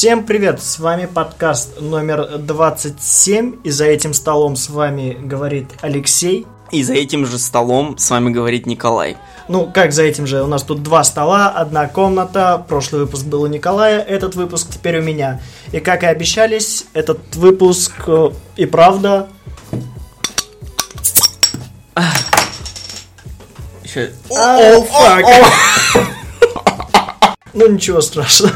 Всем привет, с вами подкаст номер 27, и за этим столом с вами говорит Алексей. И за этим же столом с вами говорит Николай. Ну, как за этим же, у нас тут два стола, одна комната, прошлый выпуск был у Николая, этот выпуск теперь у меня. И как и обещались, этот выпуск э, и правда... Еще... Ну, ничего страшного.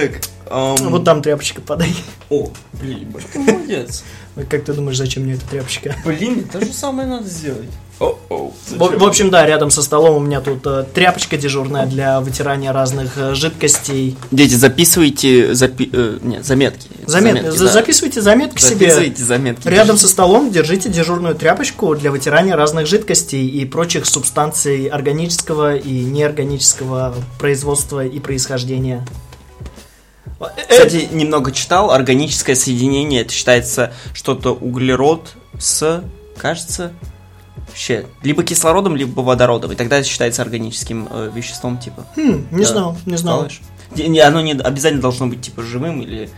Так, ам, Вот там тряпочка, подай. О, блин, молодец. Как ты думаешь, зачем мне эта тряпочка? Блин, то же самое надо сделать. О-о. В, в общем, да, рядом со столом у меня тут э, тряпочка дежурная для вытирания разных э, жидкостей. Дети, записывайте запи... э, нет, заметки. Замет- за- да. Записывайте заметки себе. Записывайте заметки. Рядом со столом держите дежурную тряпочку для вытирания разных жидкостей и прочих субстанций органического и неорганического производства и происхождения. Э, Кстати, немного читал, органическое соединение, это считается что-то углерод с, кажется, вообще, либо кислородом, либо водородом, и тогда это считается органическим э, веществом, типа. Хм, не Да. знал, не знал. Знаешь? Не- Оно не обязательно должно быть типа живым или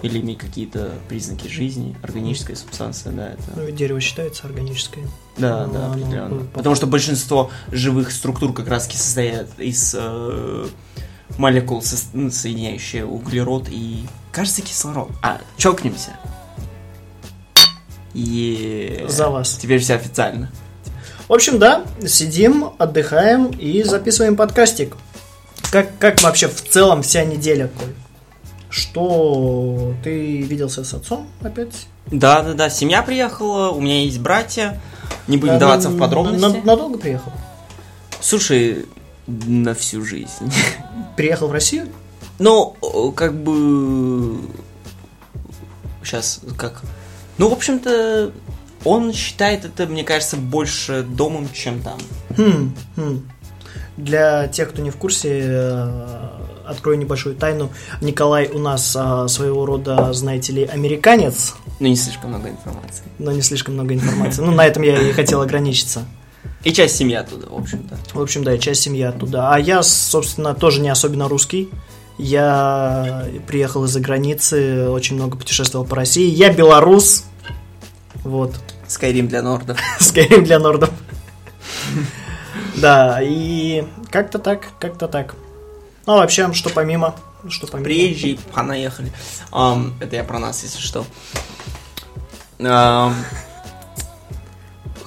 или иметь какие-то признаки жизни, органическая субстанция, да, это. Ну, ведь дерево считается органическое. Да, Ну, да, оно, определенно. ну, Потому что большинство живых структур как раз состоят из э, молекул, со- ну, соединяющие углерод и, кажется, кислород. А, чокнемся. И За вас. Теперь все официально. В общем, да, сидим, отдыхаем и записываем подкастик. Как, как вообще в целом вся неделя, Коль? Что ты виделся с отцом опять? Да, да, да. Семья приехала, у меня есть братья. Не будем Да, вдаваться на- в подробности. на- надолго приехал? Слушай, на всю жизнь. Приехал в Россию? Ну, э, как бы... Сейчас, как... Ну, в общем-то, он считает это, мне кажется, больше домом, чем там. Хм, хм. Для тех, кто не в курсе, э, открою небольшую тайну. Николай у нас а, своего рода, знаете ли, американец, Ну, не слишком много информации. но не слишком много информации. Ну, на этом я и хотел ограничиться. И часть семьи оттуда, в общем-то. В общем, да, часть семьи оттуда. А я, собственно, тоже не особенно русский. Я приехал из-за границы, очень много путешествовал по России. Я белорус. Вот. Скайрим для нордов. Скорее для нордов. Да, и как-то так, как-то так. Ну, а вообще, что помимо? Что помимо? Приезжие, понаехали. Ам, это я про нас, если что.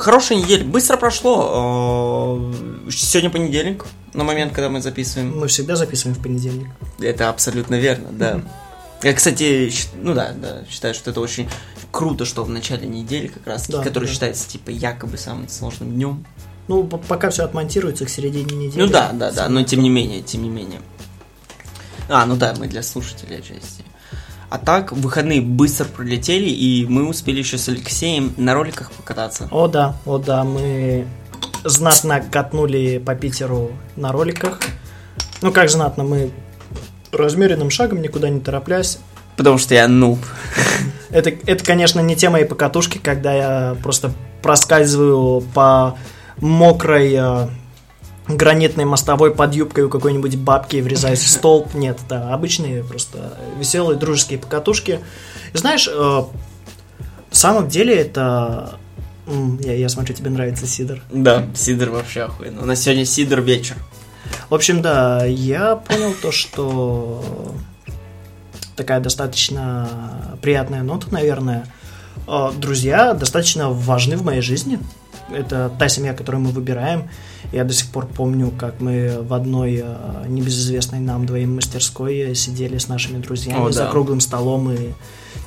Хорошая неделя. Быстро прошло. Э, Сегодня понедельник, на момент, когда мы записываем. Мы всегда записываем в понедельник. Это абсолютно верно, да. Я, кстати, ну да, да, считаю, что это очень круто, что в начале недели как раз, Да, который да. считается типа якобы самым сложным днем. Ну, пока все отмонтируется к середине недели. Ну да, да, да, но тем не менее, тем не менее. А, ну да, мы для слушателей отчасти. А так, выходные быстро пролетели, и мы успели еще с Алексеем на роликах покататься. О да, о да, мы знатно катнули по Питеру на роликах. Ну как знатно, мы размеренным шагом, никуда не тороплясь. Потому что я нуб. Это, это, конечно, не те мои покатушки, когда я просто проскальзываю по мокрой э, гранитной мостовой под юбкой у какой-нибудь бабки и врезаюсь в столб. Нет, да, обычные просто веселые дружеские покатушки. И знаешь, э, в самом деле это... Я, я смотрю, тебе нравится Сидор. Да, Сидор вообще охуенно. У нас сегодня Сидор вечер. В общем, да, я понял то, что такая достаточно приятная нота, наверное. Э, Друзья достаточно важны в моей жизни. Это та семья, которую мы выбираем. Я до сих пор помню, как мы в одной э, небезызвестной нам двоим мастерской сидели с нашими друзьями О, за да. круглым столом и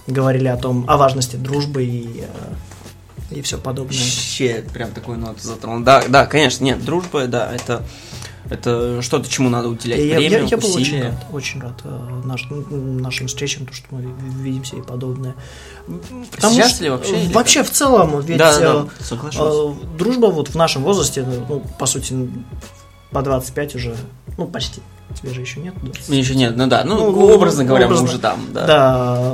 говорили о том, о важности дружбы и, э, и все подобное. Вообще, прям такую ноту затронул. Да, да, конечно, нет, дружба, да, это, это что-то, чему надо уделять я, время, я- я был очень рад, очень рад э, наш- м, нашим встречам, то, что мы видимся и подобное. Потому Сейчас что- ли вообще, или Вообще в целом, ведь Да, да, э, да, соглашусь. э, дружба вот в нашем возрасте, ну, по сути, по 25 уже, ну, почти. Тебе же еще нет 20. Мне еще нет, ну да, ну, Ну, образно говоря, образно. мы уже там, да. Да,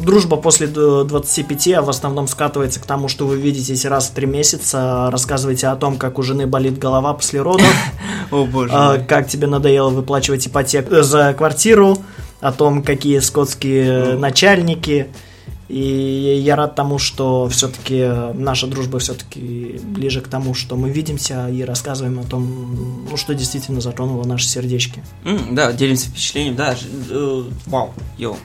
дружба после д- 25 а в основном скатывается к тому, что вы видитесь раз в три месяца, рассказываете о том, как у жены болит голова после родов. О боже а, как тебе надоело выплачивать ипотеку за квартиру, о том, какие скотские Ну. начальники. И я рад тому, что все-таки наша дружба все-таки ближе к тому, что мы видимся и рассказываем о том, ну, что действительно затронуло наши сердечки. М, Да, делимся впечатлением, да. э, Вау, йоу.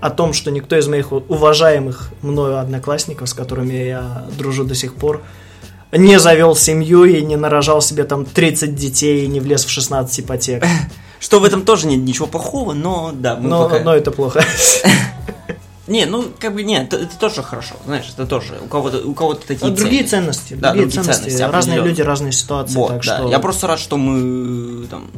О том, что никто из моих уважаемых мною одноклассников, с которыми я дружу до сих пор, не завел семью и не нарожал себе там 30 детей и не влез в 16 ипотек. Что в этом тоже нет ничего плохого, но да, мы Но, пока- но это плохо. Не, ну как бы нет, это, это тоже хорошо, знаешь, это тоже у кого-то у кого-то такие Ну, другие ценности, Да, другие ценности. ценности, разные люди, разные ситуации. Вот, так да. что... Я просто рад, что мы там,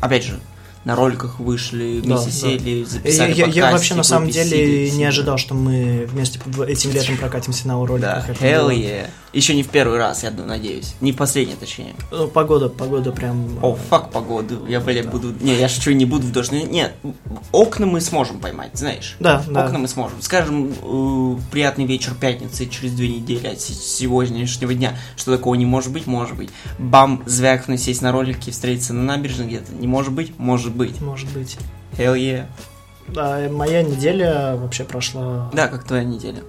опять же, на роликах вышли, Да, вместе да. сели, Я, записали я- я подкастик, вообще на самом деле не ожидал, что мы вместе этим летом прокатимся на Да, роликах. Это hell yeah. Еще не в первый раз, я надеюсь. Не в последний, точнее. Ну, Погода, погода прям... О, фак погоду. Я, блядь, буду... Не, я шучу, не буду в дождь. Нет, окна мы сможем поймать, знаешь. Да, да. Окна мы сможем. Скажем, э, приятный вечер пятницы через две недели от сегодняшнего дня. Что такого не может быть? Может быть. Бам, звякнуть, сесть на ролики, встретиться на набережной где-то. Не может быть? Может быть. Может быть. Hell yeah. Да, моя неделя вообще прошла, Да, как твоя неделя.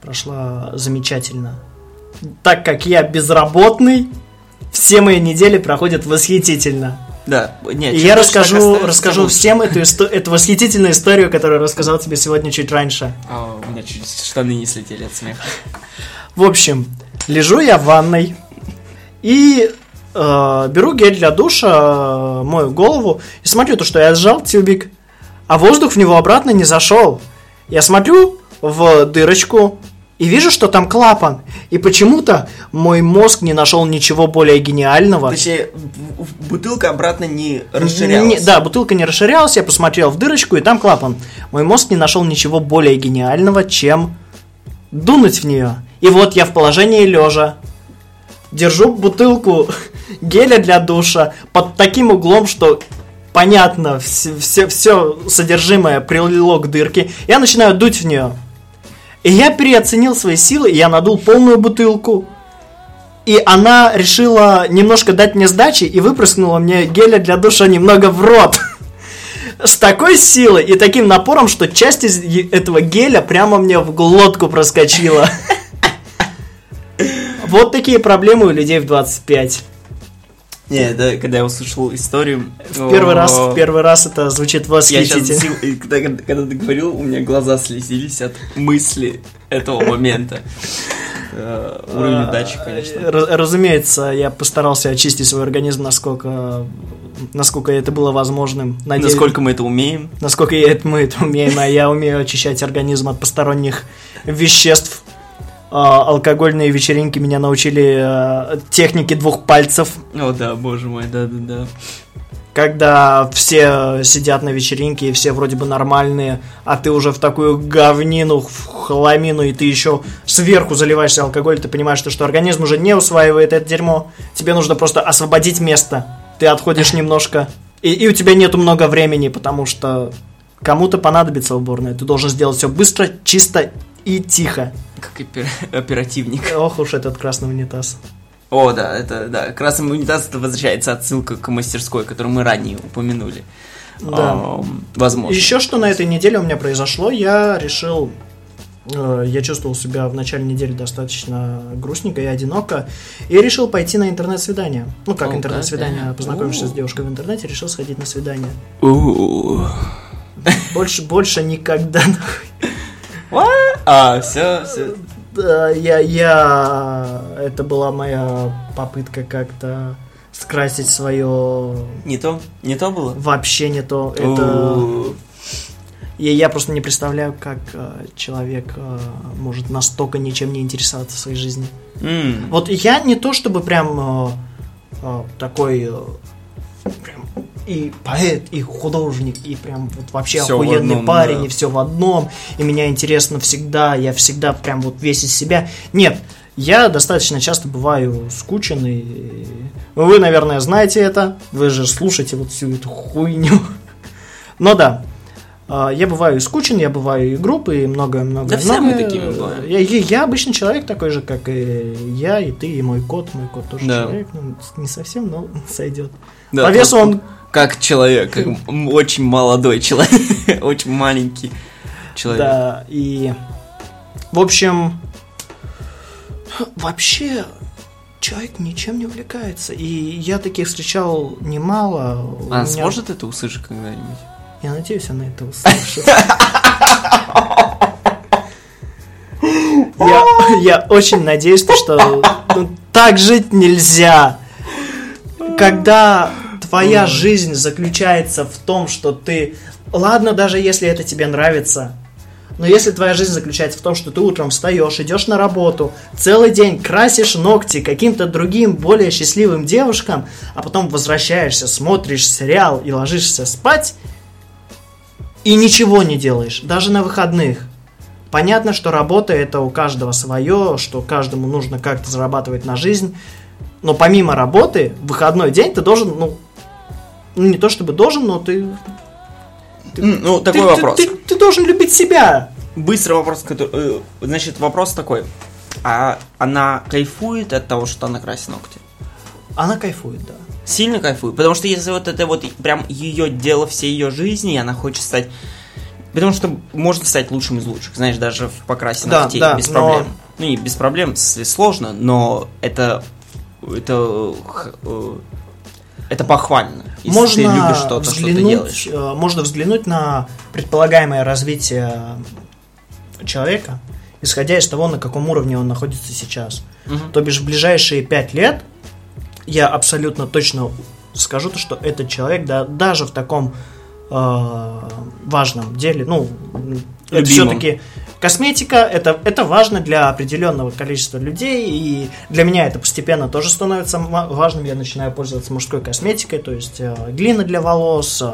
прошла замечательно. Так как я безработный, все мои недели проходят восхитительно. Да, нет. И я расскажу, расскажу всем эту, исто- эту восхитительную историю, которую рассказал тебе сегодня чуть раньше. А, у меня чуть штаны не слетели от смеха. В общем, лежу я в ванной и э, беру гель для душа, э, мою голову и смотрю то, что я сжал тюбик, а воздух в него обратно не зашел. Я смотрю в дырочку и вижу, что там клапан. И почему-то мой мозг не нашел ничего более гениального. В- в- бутылка обратно не расширялась. Не- да, бутылка не расширялась, я посмотрел в дырочку, и там клапан. Мой мозг не нашел ничего более гениального, чем дунуть в нее. И вот я в положении лежа. Держу бутылку геля для душа под таким углом, что понятно, все, все, все содержимое прилило к дырке. Я начинаю дуть в нее. И я переоценил свои силы, я надул полную бутылку. И она решила немножко дать мне сдачи и выпрыскнула мне геля для душа немного в рот. С такой силой и таким напором, что часть из этого геля прямо мне в глотку проскочила. Вот такие проблемы у людей в 25. Не, это когда я услышал историю... В первый раз, в первый раз это звучит Я восхитительно. когда, когда ты говорил, у меня глаза слезились от мысли этого момента. Э, Уровень дачи, конечно. Р- Разумеется, я постарался очистить свой организм, насколько, насколько это было возможным. Надеюсь- Насколько мы это умеем. насколько я это, мы это умеем, а я умею очищать организм от посторонних веществ. А, алкогольные вечеринки меня научили а, технике двух пальцев, О, да, боже мой, да-да-да. когда все сидят на вечеринке и все вроде бы нормальные, а ты уже в такую говнину, в хламину, и ты еще сверху заливаешься алкоголь, ты понимаешь, что, что организм уже не усваивает это дерьмо, тебе нужно просто освободить место, ты отходишь немножко, и, и у тебя нету много времени, потому что кому-то понадобится уборная, ты должен сделать все быстро, чисто и тихо. Как опер- оперативник. Ох уж этот красный унитаз. О, да, это, да, красный унитаз, это возвращается отсылка к мастерской, которую мы ранее упомянули. Да. Ам, возможно. Еще что на этой неделе у меня произошло, я решил, э, я чувствовал себя в начале недели достаточно грустненько и одиноко, и решил пойти на интернет-свидание. Ну, как интернет-свидание, да. познакомишься с девушкой в интернете, решил сходить на свидание. Больше, больше никогда. А, все, все. Да, я, я, это была моя попытка как-то скрасить свое Не то? Не то было? вообще не то. Это И я просто не представляю, как э, человек э, может настолько ничем не интересоваться в своей жизни. М. Вот я не то чтобы прям э, э, такой э, прям и поэт, и художник, и прям вот вообще Всё в охуенный одном, парень, да. и все в одном, и меня интересно всегда, я всегда прям вот весь из себя. Нет, я достаточно часто бываю скучен, и вы, наверное, знаете это, вы же слушаете вот всю эту хуйню. Но да, А, Я бываю и скучен, я бываю и группы, и многое-многое. Да все мы такими бываем. Я, я, я обычный человек такой же, как и я, и ты, и мой кот. Мой кот тоже Да. человек, ну, не совсем, но сойдет. Да, По весу он Как человек, как очень молодой человек, очень маленький человек. Да, и... В общем, вообще человек ничем не увлекается. И я таких встречал немало. Она меня- сможет это услышать когда-нибудь? Я надеюсь, она это услышит. Я, я очень надеюсь, то, что ну, так жить нельзя. Когда твоя жизнь заключается в том, что ты... Ладно, даже если это тебе нравится, но если твоя жизнь заключается в том, что ты утром встаешь, идешь на работу, целый день красишь ногти каким-то другим, более счастливым девушкам, а потом возвращаешься, смотришь сериал и ложишься спать, и ничего не делаешь, даже на выходных. Понятно, что работа это у каждого свое, что каждому нужно как-то зарабатывать на жизнь. Но помимо работы, в выходной день ты должен, ну, ну не то чтобы должен, но ты... М, Ну, такой ты, вопрос. Ты, ты- ты должен любить себя. Быстрый вопрос, который... э, Значит, вопрос такой. А она кайфует от того, что она красит ногти? Она кайфует, да. Сильно кайфует. Потому что если вот это вот прям ее дело всей ее жизни, и она хочет стать... Потому что можно стать лучшим из лучших, знаешь, даже в покрасе Да, ногтей, да, без но- проблем. Ну, не без проблем, сложно, но это... Это... Это похвально. Если можно ты любишь что-то, что ты делаешь. э, можно взглянуть на предполагаемое развитие человека, исходя из того, на каком уровне он находится сейчас. Мгм. То бишь в ближайшие пять лет я абсолютно точно скажу то, что этот человек, да, даже в таком э, важном деле, ну, это Любимом. все-таки косметика, это, это важно для определенного количества людей, и для меня это постепенно тоже становится важным. Я начинаю пользоваться мужской косметикой, то есть э, глина для волос, э,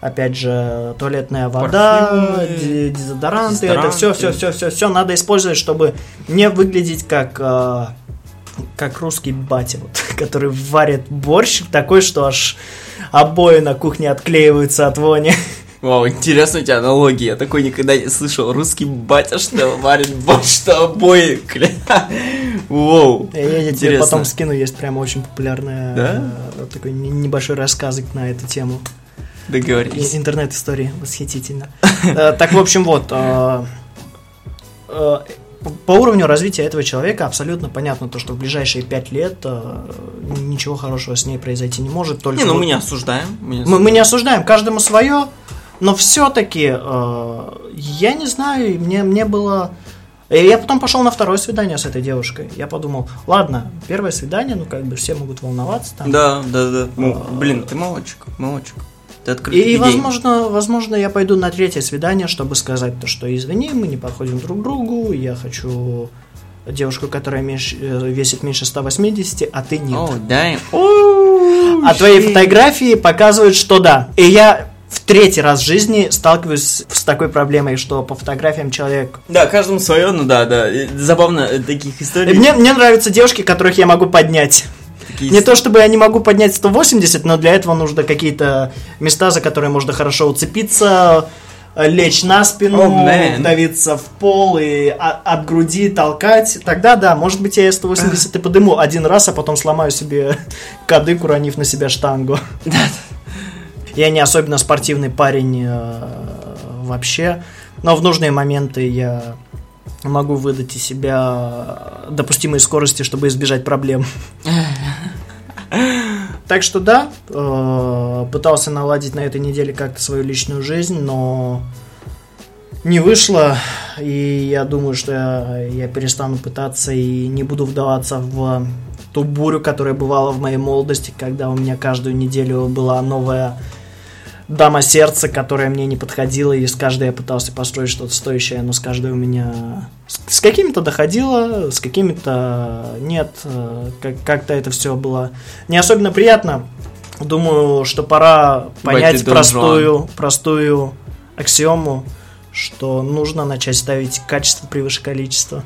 опять же, туалетная вода, Парфюмы, ди- дезодоранты, это все, все, дезодоранты. все, все, все надо использовать, чтобы не выглядеть как э, как русский батя, вот, который варит борщ такой, что аж обои на кухне отклеиваются от вони. Вау, интересная у тебя аналогия. Я такой никогда не слышал. Русский батя, что варит борщ, что обои. Воу. Я, я тебе Интересно. потом скину, есть прямо очень популярная Да? э, такой не- небольшой рассказик на эту тему. Договорились. Интернет-истории восхитительно. Э, Так, в общем, вот. э, По уровню развития этого человека абсолютно понятно то, что в ближайшие пять лет э, ничего хорошего с ней произойти не может. Только Не, ну вот- мы не осуждаем. мы не Мы, мы не осуждаем, каждому свое, но все-таки я не знаю, мне, мне было... и Я потом пошел на второе свидание с этой девушкой. Я подумал, ладно, первое свидание, ну как бы все могут волноваться там. Да, да, да. Ну, блин, ты молодчик, молодчик. Ты И, открытый и, идей. возможно, возможно, я пойду на третье свидание, чтобы сказать то, что извини, мы не подходим друг к другу, я хочу девушку, которая меньше- э, весит меньше 180, а ты нет. О, да. А твои фотографии показывают, что да. И я в третий раз в жизни сталкиваюсь с такой проблемой, что по фотографиям человек... Да, каждому свое, ну да, да. Забавно э, таких историй. мне, мне нравятся девушки, которых я могу поднять. такие Не то чтобы я не могу поднять 180, но для этого нужно какие-то места, за которые можно хорошо уцепиться, э, лечь на спину, Oh, man. вдавиться в пол и от груди толкать. Тогда да, может быть я и 180 и подыму один раз, а потом сломаю себе кадык, уронив на себя штангу. Я не особенно спортивный парень э, вообще, но в нужные моменты я могу выдать из себя допустимые скорости, чтобы избежать проблем. Так что да, э, пытался наладить на этой неделе как-то свою личную жизнь, но не вышло, и я думаю, что я, я перестану пытаться и не буду вдаваться в ту бурю, которая бывала в моей молодости, когда у меня каждую неделю была новая дама сердца, которая мне не подходила, и с каждой я пытался построить что-то стоящее, но с каждой у меня... С, с какими-то доходило, с какими-то нет. э, Как- как-то это все было не особенно приятно. Думаю, что пора понять простую, простую аксиому, что нужно начать ставить качество превыше количества.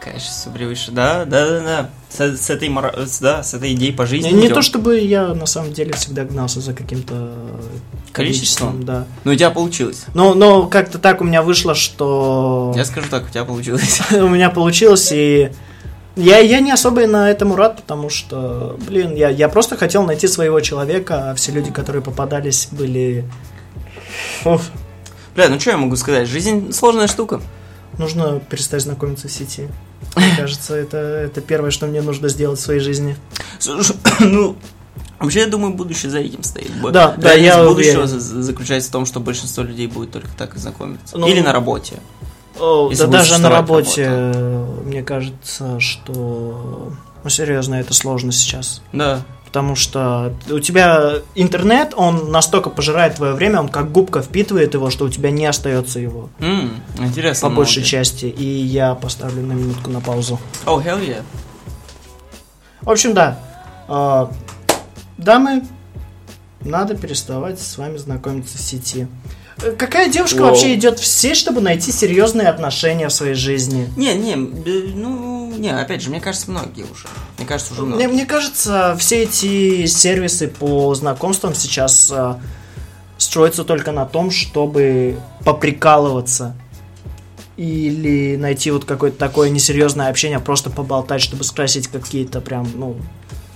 Конечно, все превыше. Да, да, да, да. С, с этой, да, с этой идеей по жизни. Не, не идем. то чтобы я на самом деле всегда гнался за каким-то Количеством? да. Но у тебя получилось. Но, но как-то так у меня вышло, что Я скажу так, у тебя получилось. у меня получилось, и я, я не особо на этому рад, потому что, блин, я, я просто хотел найти своего человека, а все люди, которые попадались, были... Уф, Бля, ну что я могу сказать? Жизнь сложная штука. нужно перестать знакомиться в сети. Мне кажется, это, это первое, что мне нужно сделать в своей жизни. Слушай, ну, вообще, я думаю, будущее за этим стоит. Да, да, я будущего уверен. за- заключается в том, что большинство людей будет только так и знакомиться. Ну, Или на работе. О, да даже на работе, э, мне кажется, что... Ну, серьезно, это сложно сейчас. Да. Потому что у тебя интернет, он настолько пожирает твое время, он как губка впитывает его, что у тебя не остается его. М, интересно. По большей молодец. части. И я поставлю на минутку на паузу. Oh, hell yeah. В общем, да. А, Дамы, надо переставать с вами знакомиться в сети. Э, Какая девушка Воу. вообще идет в сеть, чтобы найти серьезные отношения в своей жизни? Не, не, э, ну, не, опять же, мне кажется, многие уже. Мне кажется, уже Мне, многие. мне кажется, все эти сервисы по знакомствам сейчас а, строятся только на том, чтобы поприкалываться. Или найти вот какое-то такое несерьезное общение, просто поболтать, чтобы скрасить какие-то прям, ну,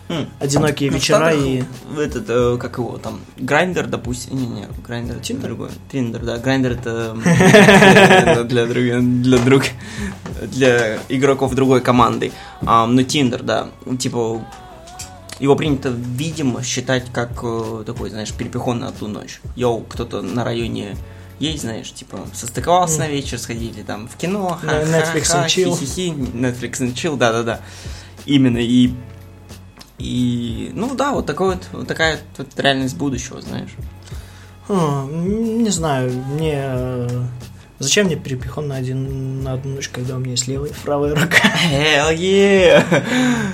М. одинокие Ну, вечера и... Этот, э, как его там, Grindr, допустим. Не-не, Grindr это Tinder? другой. Tinder, да. Grindr это для друг- для друг для игроков другой команды. Но Тиндер, да. Типа его принято, видимо, считать как э, такой, знаешь, перепихон на одну ночь. Йоу, кто-то на районе есть, знаешь, типа, состыковался на вечер, сходили там в кино, ха-ха-ха, Netflix and chill. Netflix and chill, да-да-да. Именно, и и, ну да, вот, такой вот, вот такая вот реальность будущего, знаешь. А, не знаю, мне... э, Зачем мне перепихон на, один, на одну ночь, когда у меня есть левая и правая рука? Hell yeah!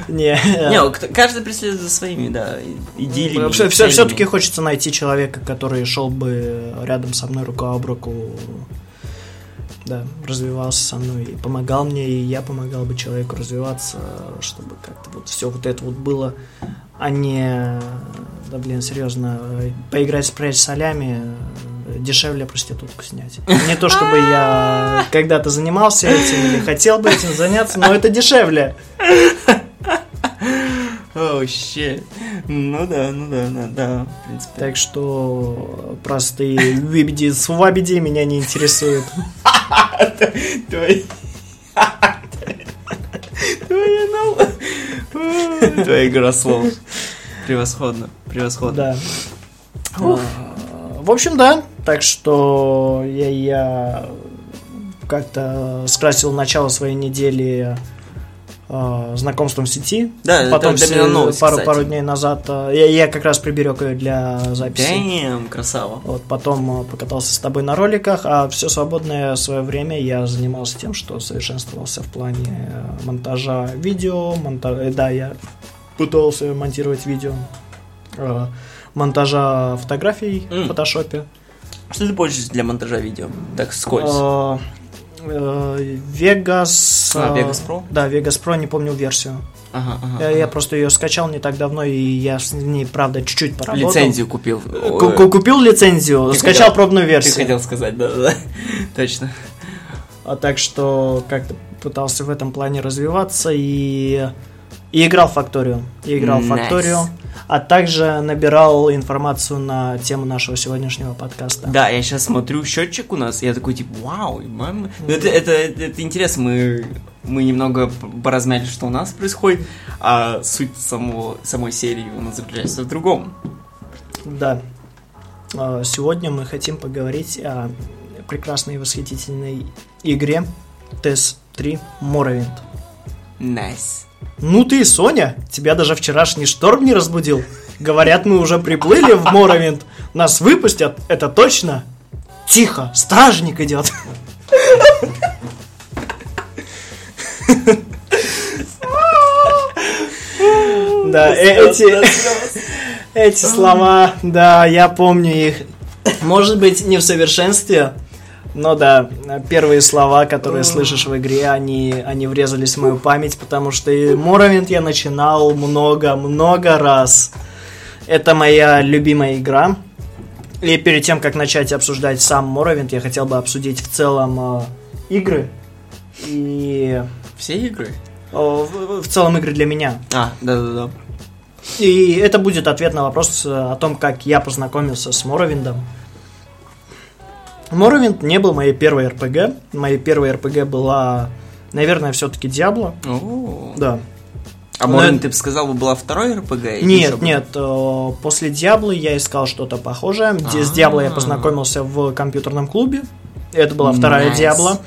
Не, Не, вот кто- каждый преследует за своими, да, и- идеями. все, все, целями. таки хочется найти человека, который шел бы рядом со мной рука об руку, да, развивался со мной и помогал мне, и я помогал бы человеку развиваться, чтобы как-то вот все вот это вот было, а не, да блин, серьезно, поиграть в прячь солями дешевле проститутку снять. Не то чтобы я когда-то занимался этим или хотел бы этим заняться, но это дешевле. Оу, щит. Ну да, ну да, да, да, в принципе. Так что простые вибеди свабеди меня не интересуют. Твои... Твоя. Твоя игра слов. Превосходно, превосходно. Да. А, В общем, да. Так что я, я как-то скрасил начало своей недели а, знакомством в сети. Да, это Потом для все- меня новость, пару, кстати. пару дней назад а, я, я как раз приберег ее для записи. Damn, красава. Вот, потом а, покатался с тобой на роликах, а все свободное свое время я занимался тем, что совершенствовался в плане э, монтажа видео, монта- э, да, я пытался монтировать видео, э, монтажа фотографий М. в фотошопе. Что ты пользуешься для монтажа видео? Так, скользь. Э, Vegas... А, э, Vegas Pro? Да, Vegas Pro, не помню версию. Ага, ага. Я, я просто ее скачал не так давно, и я с ней, правда, чуть-чуть поработал. Лицензию купил. Ку- ку- Купил лицензию, Ты скачал хотел- пробную Ты версию. хотел сказать, да, да. Точно. А так что как-то пытался в этом плане развиваться и, и играл в Факторию. И играл в Nice. Факторию. А также набирал информацию на тему нашего сегодняшнего подкаста. Да, я сейчас смотрю счетчик у нас, и я такой, типа, вау, мам. Ну, это, это, это, это интересно, мы, мы немного поразмяли, что у нас происходит, а суть самого, самой серии у нас заключается в другом. Да. А, Сегодня мы хотим поговорить о прекрасной и восхитительной игре TES-3 Morrowind. Nice. Ну ты, Соня, тебя даже вчерашний шторм не разбудил. Говорят, мы уже приплыли в Моровинд. Нас выпустят, это точно. Тихо, стражник идет. Да, э- эти, эти слова, да, я помню их. Может быть, не в совершенстве, Ну да, первые слова, которые слышишь в игре, они, они врезались в мою память, потому что и Morrowind я начинал много-много раз. Это моя любимая игра. И перед тем, как начать обсуждать сам Morrowind, я хотел бы обсудить в целом э, игры. И... Все игры? О, в, в целом игры для меня. А, да-да-да. И это будет ответ на вопрос о том, как я познакомился с Morrowind. Morrowind не был моей первой РПГ. Моей первой РПГ была, наверное, все-таки Diablo. О. Да. А Morrowind, это- ты бы сказал, бы была второй РПГ? Нет, нет, э, после Диабло я искал что-то похожее. Где С А. Диабло я познакомился в компьютерном клубе. Это была вторая Nice. Диабло.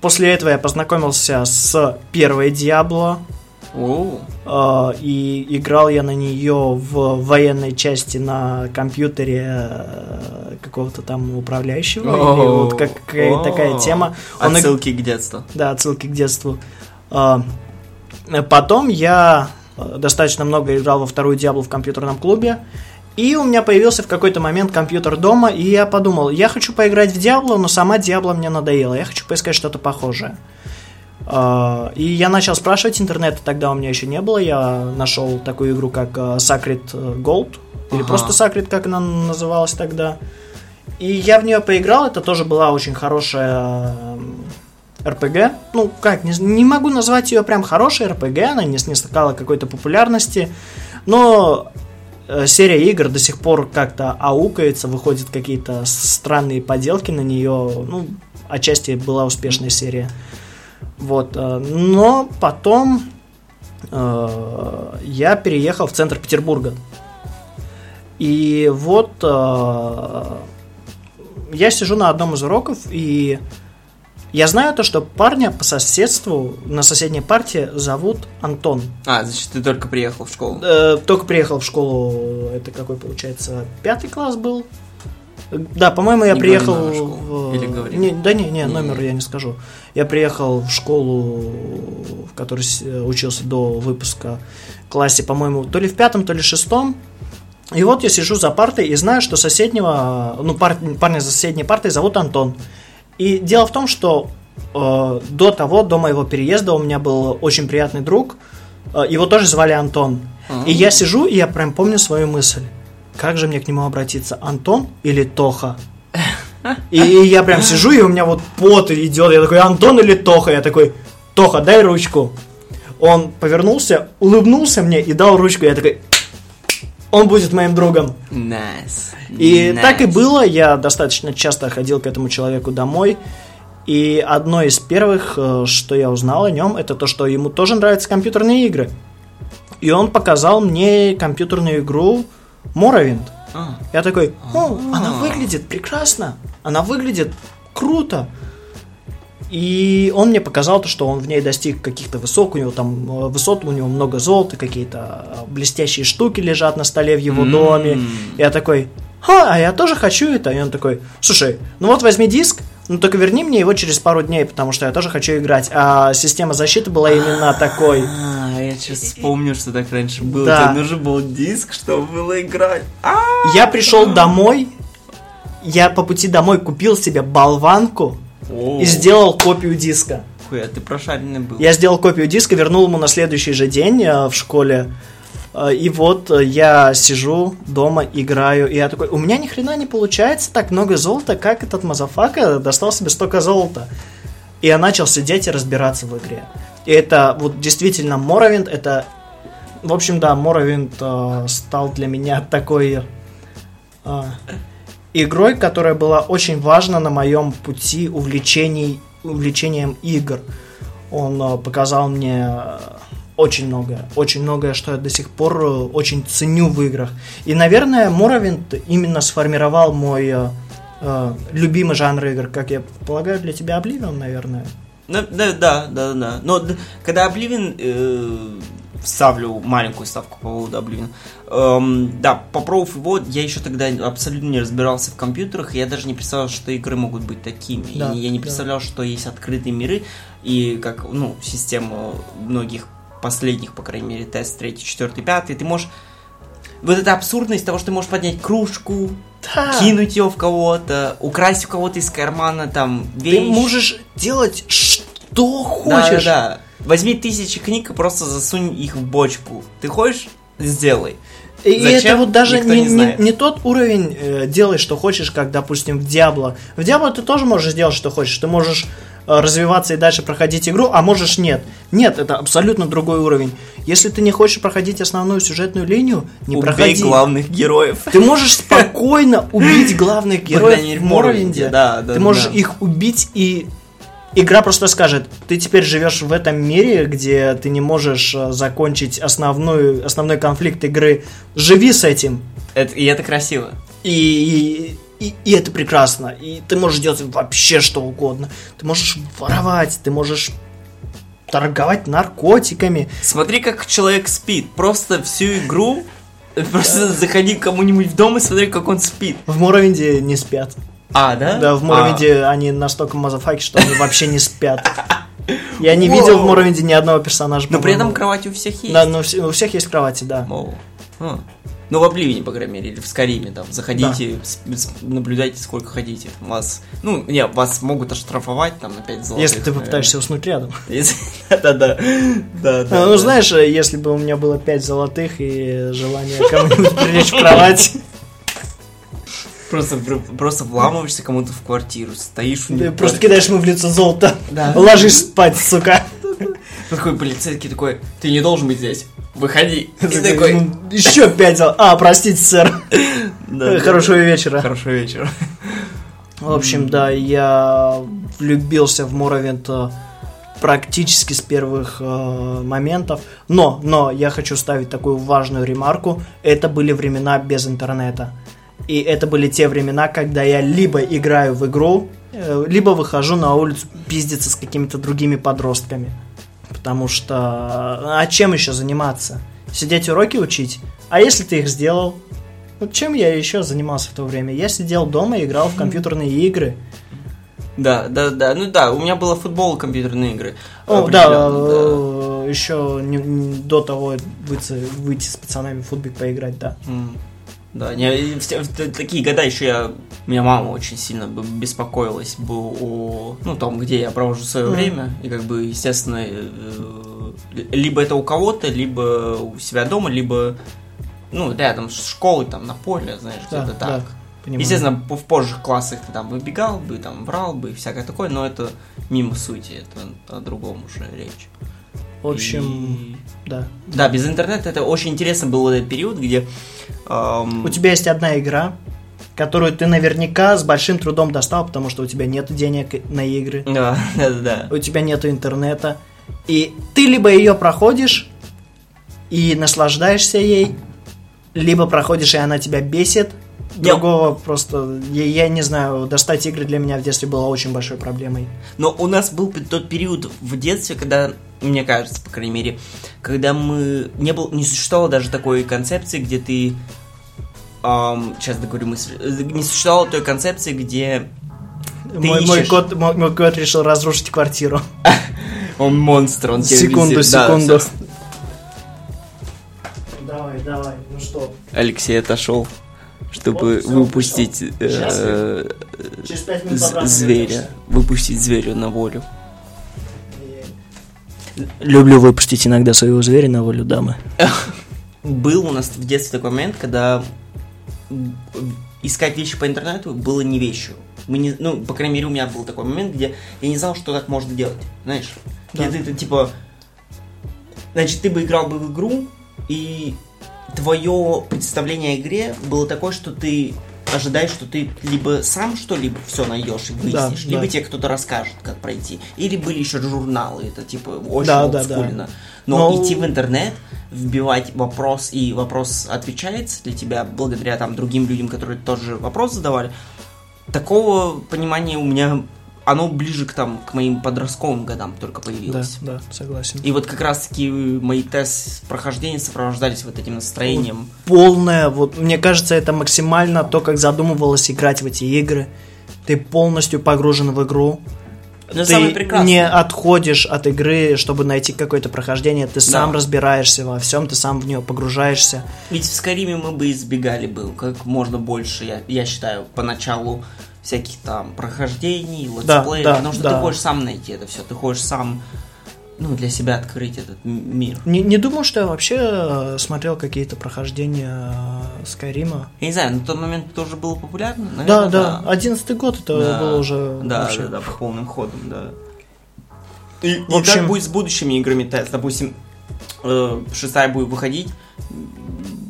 После этого я познакомился с первой Диабло. О, э, И играл я на нее в военной части на компьютере э, какого-то там управляющего. вот как, какая такая тема. Он Отсылки к детству. да, отсылки к детству. А, Потом я э, достаточно много играл во вторую Диаблу в компьютерном клубе. И у меня появился в какой-то момент компьютер дома, и я подумал, я хочу поиграть в Диабло, но сама Диабло мне надоела, я хочу поискать что-то похожее. А, И я начал спрашивать, интернета тогда у меня еще не было, я нашел такую игру, как э, Sacred Gold, или Ага. просто Sacred, как она называлась тогда. И я в нее поиграл, это тоже была очень хорошая РПГ. Ну, как, не, не могу назвать ее прям хорошей РПГ, она не снискала какой-то популярности, но э, серия игр до сих пор как-то аукается, выходят какие-то странные поделки на нее, ну, отчасти была успешная серия. Вот, э, но потом э, я переехал в центр Петербурга. И вот э, я сижу на одном из уроков, и я знаю то, что парня по соседству на соседней партии зовут Антон. А, значит, ты только приехал в школу. Э, только приехал в школу, это какой получается, пятый класс был? Да, по-моему, я Не приехал в... Или говори. Не, да не, не, Не. номер я не скажу. Я приехал в школу, в которой э, учился до выпуска классе, по-моему, то ли в пятом, то ли шестом. И вот я сижу за партой и знаю, что соседнего, ну, пар- парня за соседней партой зовут Антон. И дело в том, что э, до того, до моего переезда у меня был очень приятный друг, э, его тоже звали Антон. И я сижу, и я прям помню свою мысль. Как же мне к нему обратиться, Антон или Тоха? И я прям сижу, и у меня вот пот идет. Я такой, Антон или Тоха? Я такой, Тоха, дай ручку. Он повернулся, улыбнулся мне и дал ручку. Я такой, он будет моим другом. Nice. И Nice. так и было, я достаточно часто ходил к этому человеку домой. И одно из первых, э, что я узнал о нем, это то, что ему тоже нравятся компьютерные игры. И он показал мне компьютерную игру Morrowind. А, Я такой, о, она А. выглядит прекрасно, она выглядит круто. И он мне показал то, что он в ней достиг каких-то высот, у него там э, высот, у него много золота, какие-то э, блестящие штуки лежат на столе в его М. доме. Я такой, ха, а я тоже хочу это. И он такой, слушай, ну вот возьми диск, ну только верни мне его через пару дней, потому что я тоже хочу играть. А система защиты была именно такой. А, я сейчас вспомню, что так раньше было. Да. Тебе нужен был диск, чтобы было играть. А, Я пришел домой, я по пути домой купил себе болванку О, и сделал копию диска. Хуя, ты прошаренный был. Я сделал копию диска, вернул ему на следующий же день э, в школе. Э, И вот э, я сижу дома, играю, и я такой, у меня ни хрена не получается так много золота, как этот motherfucker достал себе столько золота. И я начал сидеть и разбираться в игре. И это вот действительно Morrowind, это... В общем, да, Morrowind э, стал для меня такой э, игрой, которая была очень важна на моем пути увлечений, увлечением игр. Он э, показал мне э, очень многое, очень многое, что я до сих пор э, очень ценю в играх. И, наверное, Morrowind именно сформировал мой э, любимый жанр игр, как я полагаю, для тебя Oblivion, наверное. Ну, да, да, да, да. Но когда Обливин э, ставлю маленькую ставку по поводу Обливин. да, попробовав его, я еще тогда абсолютно не разбирался в компьютерах, и я даже не представлял, что игры могут быть такими. Да, и я не да. представлял, что есть открытые миры, и как, ну, система многих последних, по крайней мере, тест, третий, четвертый, пятый, ты можешь... Вот эта абсурдность того, что ты можешь поднять кружку, Да. кинуть ее в кого-то, украсть у кого-то из кармана там вещь. Ты можешь делать что Да, хочешь. да, да. Возьми тысячи книг и просто засунь их в бочку. Ты хочешь? Сделай. И Зачем? это вот даже Никто не, не не- не тот уровень э, делай, что хочешь, как, допустим, в Диабло. В Диабло ты тоже можешь сделать, что хочешь. Ты можешь э, развиваться и дальше проходить игру, а можешь нет. Нет, это абсолютно другой уровень. Если ты не хочешь проходить основную сюжетную линию, не Убей проходи. главных героев. Ты можешь спокойно убить главных героев в. Моровинде, да, да, Ты можешь их убить и игра просто скажет, ты теперь живешь в этом мире, где ты не можешь э, закончить основную, основной конфликт игры. Живи с этим. Это- и это красиво. И, и, и это прекрасно. И ты можешь делать вообще что угодно. Ты можешь воровать, ты можешь торговать наркотиками. Смотри, как человек спит. Просто всю игру Просто заходи к кому-нибудь в дом и смотри, как он спит. В Моровинде не спят. А, да? Да, в Моровинде они настолько мазафаки, что они вообще не спят. Я не Воу. видел в Моровинде ни одного персонажа. Но при этом кровать у всех есть. Да, но у всех есть кровати, да. А. Ну, в Обливине, по крайней мере, или в Скариме, там, заходите, наблюдайте, сколько хотите. Вас, ну, не, вас могут оштрафовать, там, на 5 золотых. Если ты наверное. попытаешься уснуть рядом. Да-да-да. Да, да, А, ну, знаешь, если бы у меня было 5 золотых и желание кому-нибудь прилечь в кровать, Просто, просто вламываешься кому-то в квартиру, стоишь у него. просто кидаешь ему в лицо золото. Да. Ложись спать, сука. Такой полицейский такой, ты не должен быть здесь, выходи. И такой, «Ну, Еще 5 золотых. А, простите, сэр. да, да, Хорошего вечера. Хорошего вечера. В общем, да, я влюбился в Моровинт э, практически с первых э, моментов. Но, но я хочу ставить такую важную ремарку. Это были времена без интернета. И это были те времена, когда я либо играю в игру, э, либо выхожу на улицу пиздиться с какими-то другими подростками. Потому что... А чем еще заниматься? Сидеть уроки учить? А если ты их сделал? Вот чем я еще занимался в то время? Я сидел дома и играл в компьютерные игры. Да, да, да. Ну да, у меня было футбол и компьютерные игры. О, да, Определенно, э, еще не- не до того выйти, выйти с пацанами в футбик поиграть, да. М. Да, не, в такие года еще я... Меня мама очень сильно беспокоилась бы о... Ну, том, где я провожу свое Мгм. время. И как бы, естественно, э, либо это у кого-то, либо у себя дома, либо... Ну, рядом с школой, там, на поле, знаешь, Да, где-то да, так. понимаю. Естественно, в позжих классах ты там выбегал бы, там врал бы и всякое такое, но это мимо сути, это о другом уже речь. В общем, И- да. Да, без интернета это очень интересно был вот этот период, где... эм, У тебя есть одна игра, которую ты наверняка с большим трудом достал, потому что у тебя нет денег на игры, Да, да, да, да. у тебя нет интернета, и ты либо ее проходишь и наслаждаешься ей, либо проходишь, и она тебя бесит. Другого просто, я, я не знаю, достать игры для меня в детстве было очень большой проблемой. Но у нас был тот период в детстве, когда, мне кажется, по крайней мере, когда мы... Не, был, не существовало даже такой концепции, где ты... эм, сейчас договорю мысль. Э, Не существовало той концепции, где Мой, мой ищешь. кот, мой, мой кот решил разрушить квартиру. он монстр, он тебе Секунду, секунду. Давай, давай, ну что, Алексей отошел, чтобы выпустить э, через пять минут з- обратно зверя. Выпустить зверя на волю. Люблю выпустить иногда своего зверя на волю дамы. Был у нас в детстве такой момент, когда искать вещи по интернету было не вещью. Мы не, ну, по крайней мере, у меня был такой момент, где я не знал, что так можно делать. Знаешь? Где Да. ты, ты, типа. Значит, ты бы играл бы в игру, и твое представление о игре было такое, что ты ожидаешь, что ты либо сам что-либо все найдешь и Да, выяснишь, да. либо тебе кто-то расскажет, как пройти. Или были еще журналы, это типа очень Да, да, да. олдскульно. Но Но- идти в интернет, вбивать вопрос, и вопрос отвечается для тебя благодаря там другим людям, которые тоже вопрос задавали, такого понимания у меня, оно ближе к там, к моим подростковым годам только Да, появилось. да, согласен. И вот как раз таки мои тест прохождения сопровождались вот этим настроением. Полная, вот мне кажется, это максимально то, как задумывалось играть в эти игры. Ты полностью погружен в игру. Ну, самое ты не отходишь от игры, чтобы найти какое-то прохождение, ты сам Да. разбираешься во всем, ты сам в нее погружаешься. Ведь в Скайриме мы бы избегали бы как можно больше, я, я считаю, поначалу всяких там прохождений, Да, летсплеев, да, потому что да. ты хочешь сам найти это все, ты хочешь сам, ну, для себя открыть этот мир. Не, не думаю, что я вообще э, смотрел какие-то прохождения э, Скайрима. Я не знаю, на тот момент тоже было популярно, Да, наверное, да, одиннадцатый год это Да. было уже Да, вообще. да, да, по полным ходам, да. И, В общем- и так будет с будущими играми. Допустим, э, шестая будет выходить.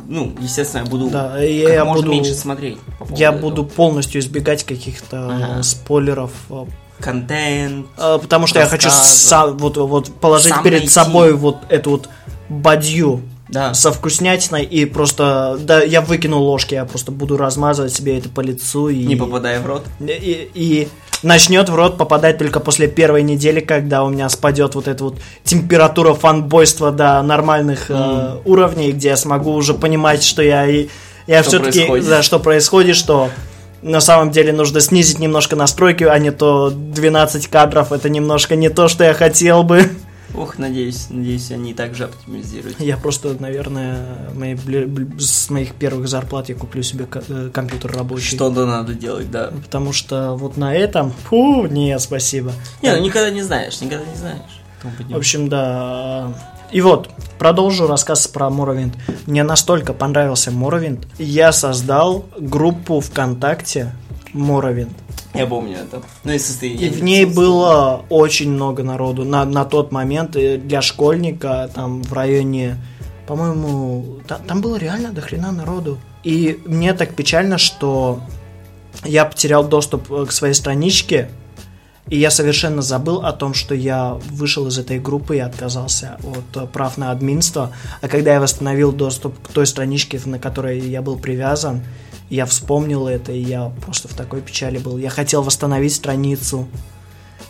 Ну, естественно, я буду Да, как я, я можно буду, меньше смотреть. по я этого. буду полностью избегать каких-то Ага. э, спойлеров, э, Контент. э, потому что я хочу Рассказы. сам, вот, вот положить Сам перед найти. собой вот эту вот бадью Да. со вкуснятиной и просто, да, я выкину ложки, я просто буду размазывать себе это по лицу и... Не попадая в рот. И, и начнет в рот попадать только после первой недели, когда у меня спадет вот эта вот температура фанбойства до нормальных э, уровней, где я смогу уже понимать, что я и я все-таки происходит. да, что происходит, что на самом деле нужно снизить немножко настройки, а не то 12 кадров, это немножко не то, что я хотел бы. Ох, надеюсь, надеюсь, они также оптимизируют. Я просто, наверное, мои с моих первых зарплат я куплю себе э, компьютер рабочий. Что-то надо делать, да. Потому что вот на этом, фу, нет, спасибо. Не, ну никогда не знаешь, никогда не знаешь. Не- В общем, да. И вот, продолжу рассказ про Моровинд. Мне настолько понравился Моровинд, я создал группу ВКонтакте Моровинд. Я помню это. Ну и состояние. И в ней было очень много народу. На, на тот момент э, для школьника там в районе, по-моему, та- там было реально до хрена народу. И мне так печально, что я потерял доступ э, к своей страничке, и я совершенно забыл о том, что я вышел из этой группы и отказался от э, прав на админство. А когда я восстановил доступ к той страничке, на которой я был привязан, я вспомнил это, и я просто в такой печали был. Я хотел восстановить страницу,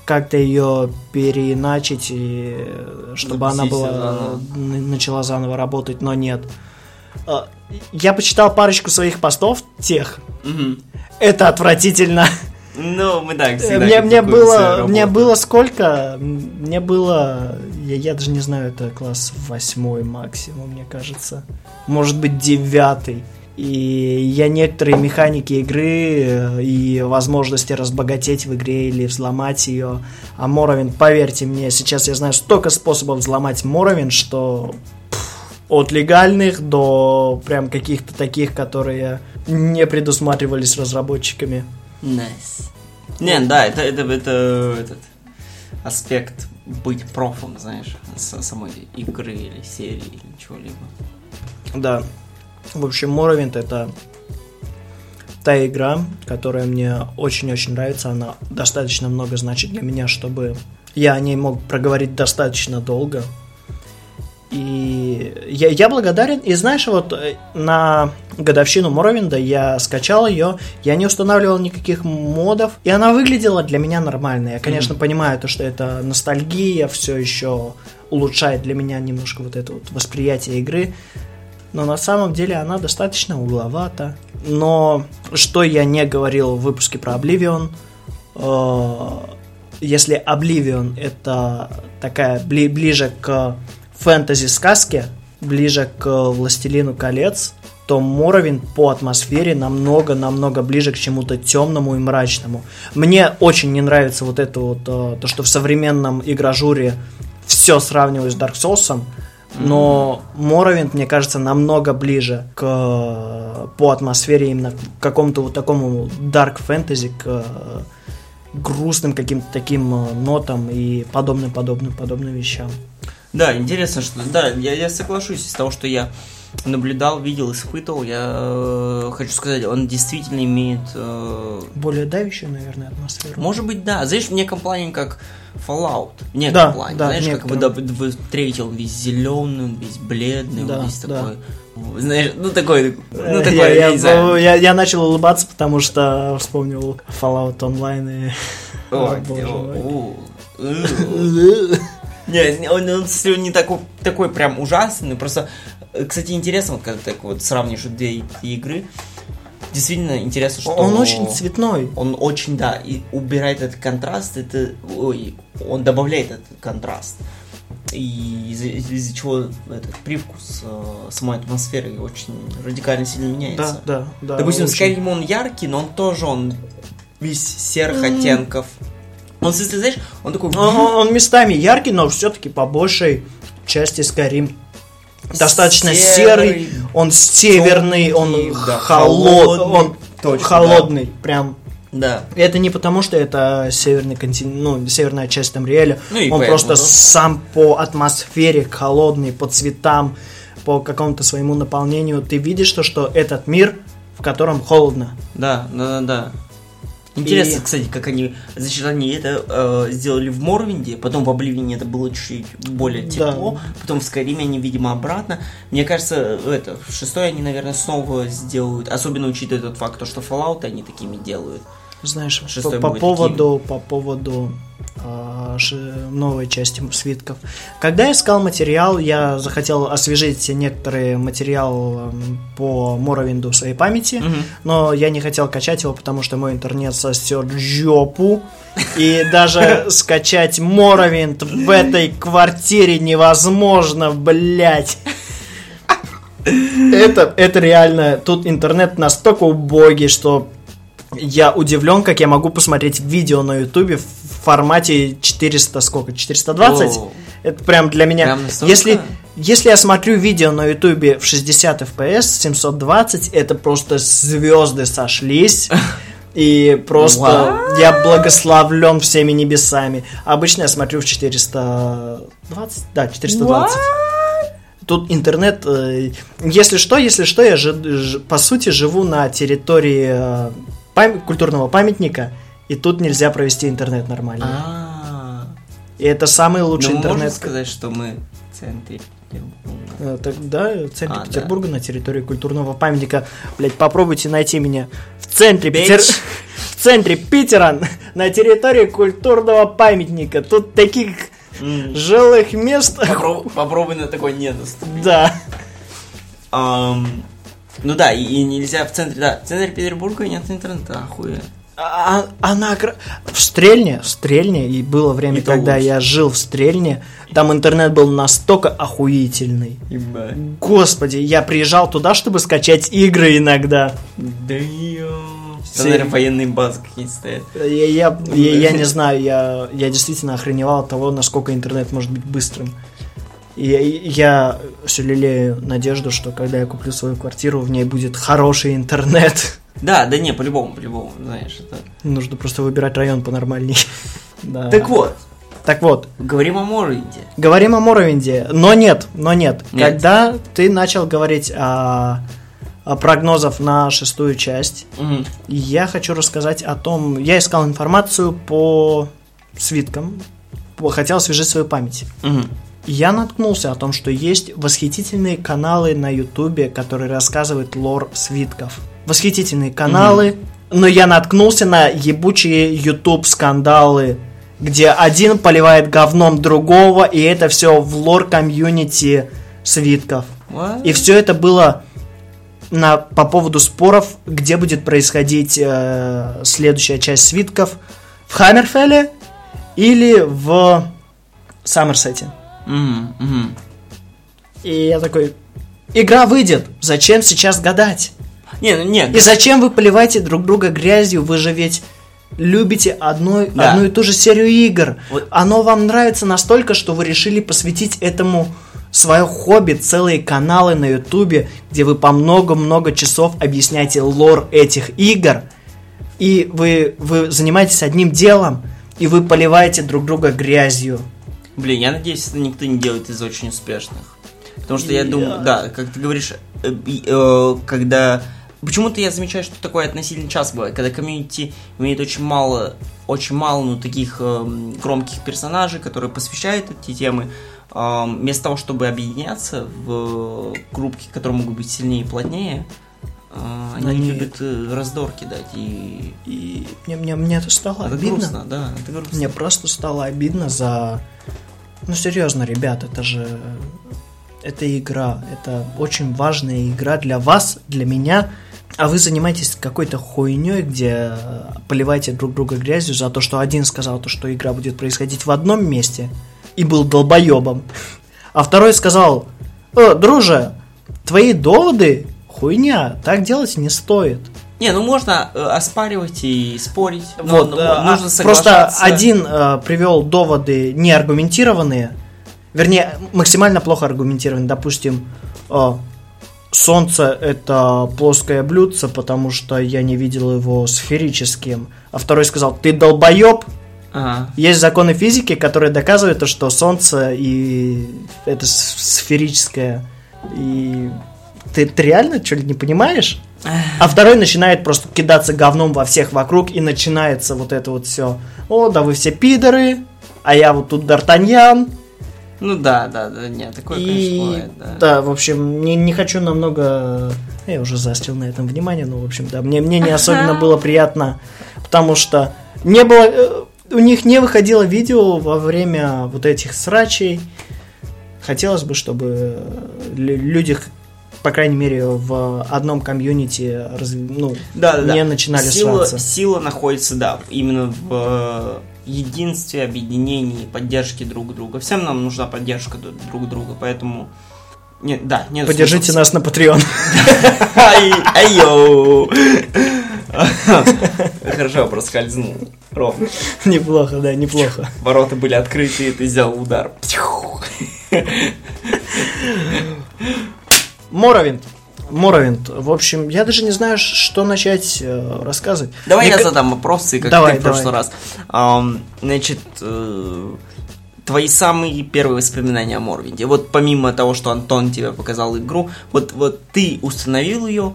как-то ее переиначить, и э, чтобы она Запустить была заново. начала заново работать, но нет. А, Я почитал парочку своих постов тех. Мгм. Это отвратительно. Ну, мы так всегда Мне, мне было, мне было сколько? Мне было, я, я даже не знаю, это класс восьмой максимум, мне кажется. Может быть девятый. И я некоторые механики игры э, и возможности разбогатеть в игре или взломать ее. А Моровин, поверьте мне, сейчас я знаю столько способов взломать Моровин, что от легальных до прям каких-то таких, которые не предусматривались разработчиками. Nice. Не, да, это, это, это этот аспект быть профом, знаешь, с- самой игры или серии или чего-либо. Да. В общем, Моровинт это та игра, которая мне очень-очень нравится. Она достаточно много значит для меня, чтобы я о ней мог проговорить достаточно долго. И я, я благодарен. И знаешь, вот э, на годовщину Моровинда я скачал ее, я не устанавливал никаких модов, и она выглядела для меня нормально. Я, конечно, понимаю то, что это ностальгия, все еще улучшает для меня немножко вот это вот восприятие игры. Но на самом деле она достаточно угловата. Но что я не говорил в выпуске про Oblivion, э, если Oblivion это такая бли- ближе к фэнтези-сказке, ближе к Властелину колец, то Моровин по атмосфере намного-намного ближе к чему-то темному и мрачному. Мне очень не нравится вот это вот, э, то, что в современном игражуре все сравнивают с Dark Souls, но Моровинт, мне кажется, намного ближе к, э, по атмосфере именно к какому-то вот такому dark fantasy, к э, грустным каким-то таким э, нотам и подобным, подобным, подобным вещам. Да, интересно, что... Да, я, я соглашусь из того, что я наблюдал, видел, испытывал. Я э, хочу сказать, он действительно имеет... э, Более давящую, наверное, атмосферу. может быть, да. Знаешь, в неком плане как Fallout. В неком Да, плане. да, Знаешь, как некотором. вы, встретил, он весь зеленый, он весь бледный, Да, он весь да. такой... Знаешь, ну такой... Ну Э, такой, я, я, не знаю. я- я начал улыбаться, потому что вспомнил Fallout Online и... О, боже э. Не, он, он не такой, такой прям ужасный, просто, э, кстати, интересно, вот когда так вот сравнишь две игры, действительно интересно, что... Он очень цветной. Он очень, да, и убирает этот контраст, это... Ой, он добавляет этот контраст. И из-за, из чего этот привкус э, самой атмосферы очень радикально сильно меняется. Да, да, да. Допустим, очень. Skyrim он яркий, но он тоже он весь серых оттенков. Он, смысле, знаешь, он такой... Он, он местами яркий, но все-таки по большей части Skyrim достаточно серый, он северный, он да, холод, холодный. он Точно, холодный, прям. Да. Это не потому, что это северный континент, ну, северная часть Тамриэля. Ну он поэтому, просто да. сам по атмосфере холодный, по цветам, по какому-то своему наполнению. Ты видишь то, что этот мир, в котором холодно. Да, да, да, да. Интересно, И- кстати, как они, значит, они это э, сделали в Морвинде, потом в Обливине это было чуть более Да. тепло, потом в Скайриме они, видимо, обратно. Мне кажется, это, в шестой они, наверное, снова сделают, особенно учитывая тот факт, то, что Fallout они такими делают. Знаешь, по, Шестой по поводу, по поводу а, новой части свитков. Когда я искал материал, я захотел освежить некоторые материал по Моровинду в своей памяти, Мгм. но я не хотел качать его, потому что мой интернет сосет жопу. И даже скачать Моровинд в этой квартире невозможно, блять. Это, это реально, тут интернет настолько убогий, что я удивлен, как я могу посмотреть видео на ютубе в формате 400, сколько, 420? О. Это прям для меня... Прям настолько? Если, если я смотрю видео на ютубе в 60 FPS, 720, это просто звезды сошлись. И просто я благословлен всеми небесами. Обычно я смотрю в 420, да, 420. Тут интернет, э, если что, если что, я жи- ж- по сути живу на территории э, пам- культурного памятника, и тут нельзя провести интернет нормально. А. И это самый Ну, лучший можем интернет. сказать, что мы в центре Петербурга. Тогда в центре А, да. Петербурга на территории культурного памятника. Блять, попробуйте найти меня в центре Бич. Питер... В центре Питера на территории культурного памятника. Тут таких М. жилых мест. Попробуй, попробуй на такой не наступить. Да. Ам, ну да, и, и нельзя в центре, да, в центре Петербурга нет интернета, охуенно. А- Она огр- в Стрельне, в Стрельне, и было время, Это когда лучше. я жил в Стрельне, там интернет был настолько охуительный. Господи, я приезжал туда, чтобы скачать игры иногда. Да. Там, Серьезно? наверное, военные базы какие-то стоят. Я, я, я, я не знаю, я, я действительно охреневал от того, насколько интернет может быть быстрым. И я, все лелею надежду, что когда я куплю свою квартиру, в ней будет хороший интернет. Да, да не, по-любому, по-любому, знаешь, это... Нужно просто выбирать район понормальней. Да. Так вот, Так вот, говорим о Морвинде. говорим о Моровинде, но нет, но нет. Нет. Когда ты начал говорить о, прогнозах на шестую часть, Мгм. Я хочу рассказать о том, я искал информацию по свиткам, хотел освежить свою память. Мгм. Я наткнулся о том, что есть восхитительные каналы на ютубе, которые рассказывают лор свитков. Восхитительные каналы, но я наткнулся на ебучие ютуб скандалы, где один поливает говном другого, и это все в лор комьюнити свитков. What? И все это было на, по поводу споров, где будет происходить э, следующая часть свитков. В Хаммерфелле или в Саммерсете. Мгм, мгм. И я такой, игра выйдет, зачем сейчас гадать? Не, ну не, И зачем вы поливаете друг друга грязью? Вы же ведь любите одной, Да. одну и ту же серию игр. Вот. Оно вам нравится настолько, что вы решили посвятить этому свое хобби, целые каналы на ютубе, где вы по много-много часов объясняете лор этих игр. И вы, вы занимаетесь одним делом, и вы поливаете друг друга грязью. Блин, я надеюсь, это никто не делает из очень успешных. Потому что я Я- думаю, да, как ты говоришь, э, э, когда... Почему-то я замечаю, что такое относительно часто бывает, когда комьюнити имеет очень мало, очень мало, ну, таких эм, громких персонажей, которые посвящают эти темы, эм, вместо того, чтобы объединяться в группки, которые могут быть сильнее и плотнее, э, они, Они- любят э, раздор кидать, и И мне, мне, мне это стало это обидно. грустно, да, это грустно. Мне просто стало обидно за... Ну, серьезно, ребят, это же... Это игра. Это очень важная игра для вас, для меня. а вы занимаетесь какой-то хуйней, где э, поливаете друг друга грязью за то, что один сказал то, что игра будет происходить в одном месте и был долбоебом, а второй сказал, «О, друже, твои доводы хуйня, так делать не стоит. Не, ну можно э, оспаривать и спорить. но- Вот, но э, нужно а, просто соглашаться. один э, привел доводы неаргументированные, вернее, максимально плохо аргументированные. Допустим, э, Солнце это плоское блюдце, потому что я не видел его сферическим. А второй сказал, ты долбоеб, Ага. есть законы физики, которые доказывают, то, что Солнце и это сферическое. И ты, ты реально что ли не понимаешь? А второй начинает просто кидаться говном во всех вокруг, и начинается вот это вот все. О, да вы все пидоры, а я вот тут Д'Артаньян. Ну да, да, да, нет, такое, конечно, И бывает, да. да, в общем, не, не хочу намного... Я уже заострил на этом внимание, но, в общем, да, мне, мне не особенно было приятно, потому что не было... э, У них не выходило видео во время вот этих срачей. Хотелось бы, чтобы э, лю- люди, по крайней мере, в одном комьюнити раз- ну, Да, да, не да. начинали сила, сраться. Сила находится, да, именно в э, единстве, объединении, поддержке друг друга. Всем нам нужна поддержка друг друга, поэтому... Нет, да, нет Поддержите смысла- нас на Patreon. Ай, айоу. Хорошо, проскользнул. Ровно. неплохо, да, неплохо. Ворота были открыты, и ты сделал удар. Моровинт. Моровинт. В общем, я даже не знаю, что начать э, рассказывать. Давай Мне я задам вопросы, как Давай, ты в прошлый давай. раз. Ам, значит, э, твои самые первые воспоминания о Морвинде. Вот помимо того, что Антон тебе показал игру, вот, вот ты установил ее,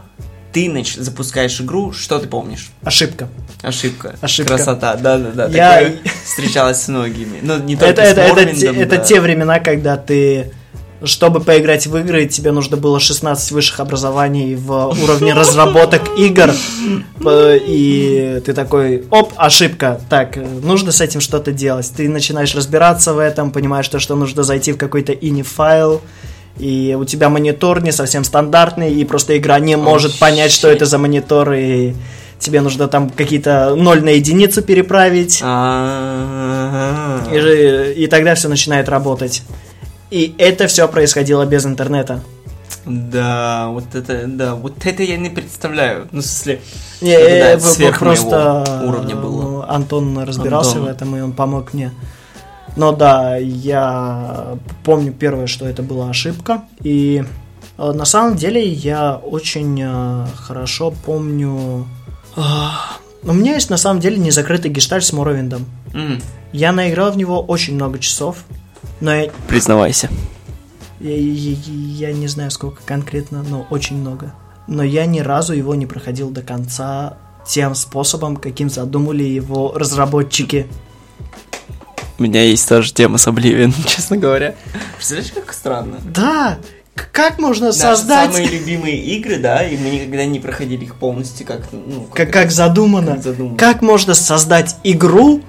ты нач- запускаешь игру, что ты помнишь? Ошибка. Ошибка. Ошибка. Красота, да-да-да. Я- Такое встречалось с многими. Ну, не только Это, с это, это, Морвиндом, это да. те времена, когда ты, чтобы поиграть в игры, тебе нужно было 16 высших образований в уровне разработок игр. И ты такой, оп, ошибка. Так, нужно с этим что-то делать. Ты начинаешь разбираться в этом, понимаешь, то, что нужно зайти в какой-то ini-файл, и у тебя монитор не совсем стандартный, и просто игра не может понять, что это за монитор, и тебе нужно там какие-то ноль на единицу переправить. И тогда все начинает работать. И это все происходило без интернета. Да, вот это, да, вот это я не представляю. Ну, в смысле, Не, Это, да, э, это сверх просто уровня было. Антон разбирался Антон. в этом, и он помог мне. Но да, я помню первое, что это была ошибка. И э, на самом деле я очень э, хорошо помню... а, У меня есть на самом деле незакрытый гештальт с Моровиндом. м, Я наиграл в него очень много часов, но я, признавайся. Я, я- я не знаю, сколько конкретно, но очень много. Но я ни разу его не проходил до конца тем способом, каким задумали его разработчики. У меня есть тоже тема с Обливион, честно говоря. Представляешь, как странно? Да, как можно Наши создать, самые любимые игры, да, и мы никогда не проходили их полностью, как, ну, как, как задумано, как задумано. как можно создать игру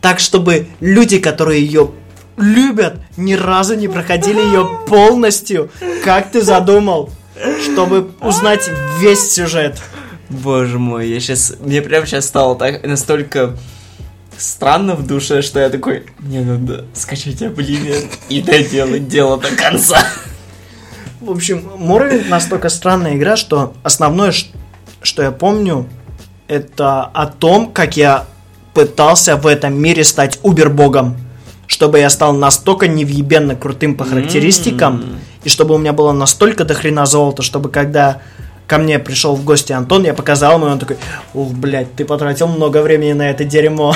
так, чтобы люди, которые ее любят, ни разу не проходили ее полностью, как ты задумал, чтобы узнать весь сюжет. Боже мой, я сейчас, мне прям сейчас стало так настолько странно в душе, что я такой, мне надо скачать Обливион и доделать дело до конца. В общем, Morrowind настолько странная игра, что основное, что я помню, это о том, как я пытался в этом мире стать убер-богом. Чтобы я стал настолько невъебенно крутым по характеристикам, М. и чтобы у меня было настолько дохрена золота, чтобы когда ко мне пришел в гости Антон, я показал ему, и он такой, ух, блядь, ты потратил много времени на это дерьмо.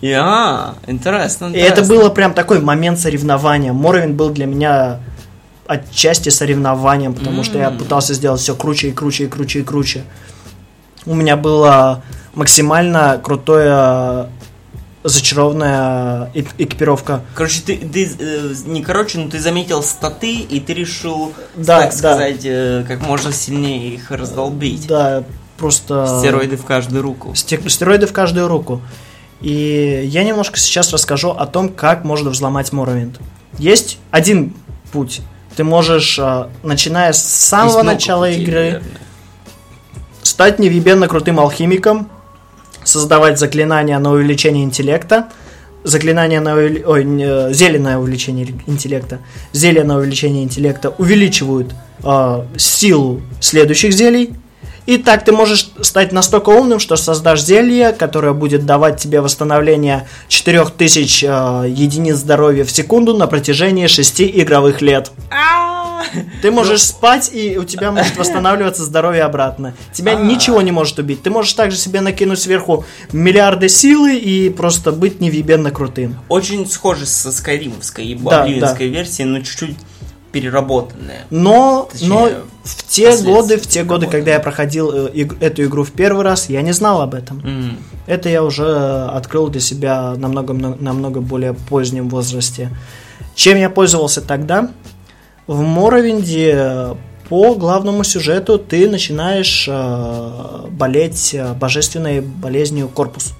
Я, интересно, И это было прям такой момент соревнования. Моровин был для меня отчасти соревнованием, потому что я пытался сделать все круче и круче и круче и круче. У меня была максимально крутая зачарованная э- экипировка. Короче, ты, ты, э, не короче, но ты заметил статы, и ты решил, Да, так да. сказать, э, как можно сильнее их раздолбить. Да, просто... Стероиды в каждую руку. Сте- Стероиды в каждую руку. И я немножко сейчас расскажу о том, как можно взломать Моровинд. Есть один путь. Ты можешь, а, начиная с самого Есть начала путей, игры, наверное. стать невъебенно крутым алхимиком, создавать заклинания на увеличение интеллекта, заклинания на ой, зелье на увеличение интеллекта, зелья на увеличение интеллекта увеличивают э, силу следующих зелий. И так ты можешь стать настолько умным, что создашь зелье, которое будет давать тебе восстановление 4000 э, единиц здоровья в секунду на протяжении 6 игровых лет. Ты можешь спать, и у тебя может восстанавливаться здоровье обратно. Тебя А. ничего не может убить. Ты можешь также себе накинуть сверху миллиарды силы и просто быть невъебенно крутым. Очень схоже со скайримовской и Да, обливинской версией, но чуть-чуть переработанная. Но, Точнее, но в те годы, в те годы, когда я проходил э, эту игру в первый раз, я не знал об этом. М. Это я уже открыл для себя намного, мно- намного более позднем возрасте. Чем я пользовался тогда? В Моровинде э, по главному сюжету ты начинаешь э, болеть э, божественной болезнью корпус.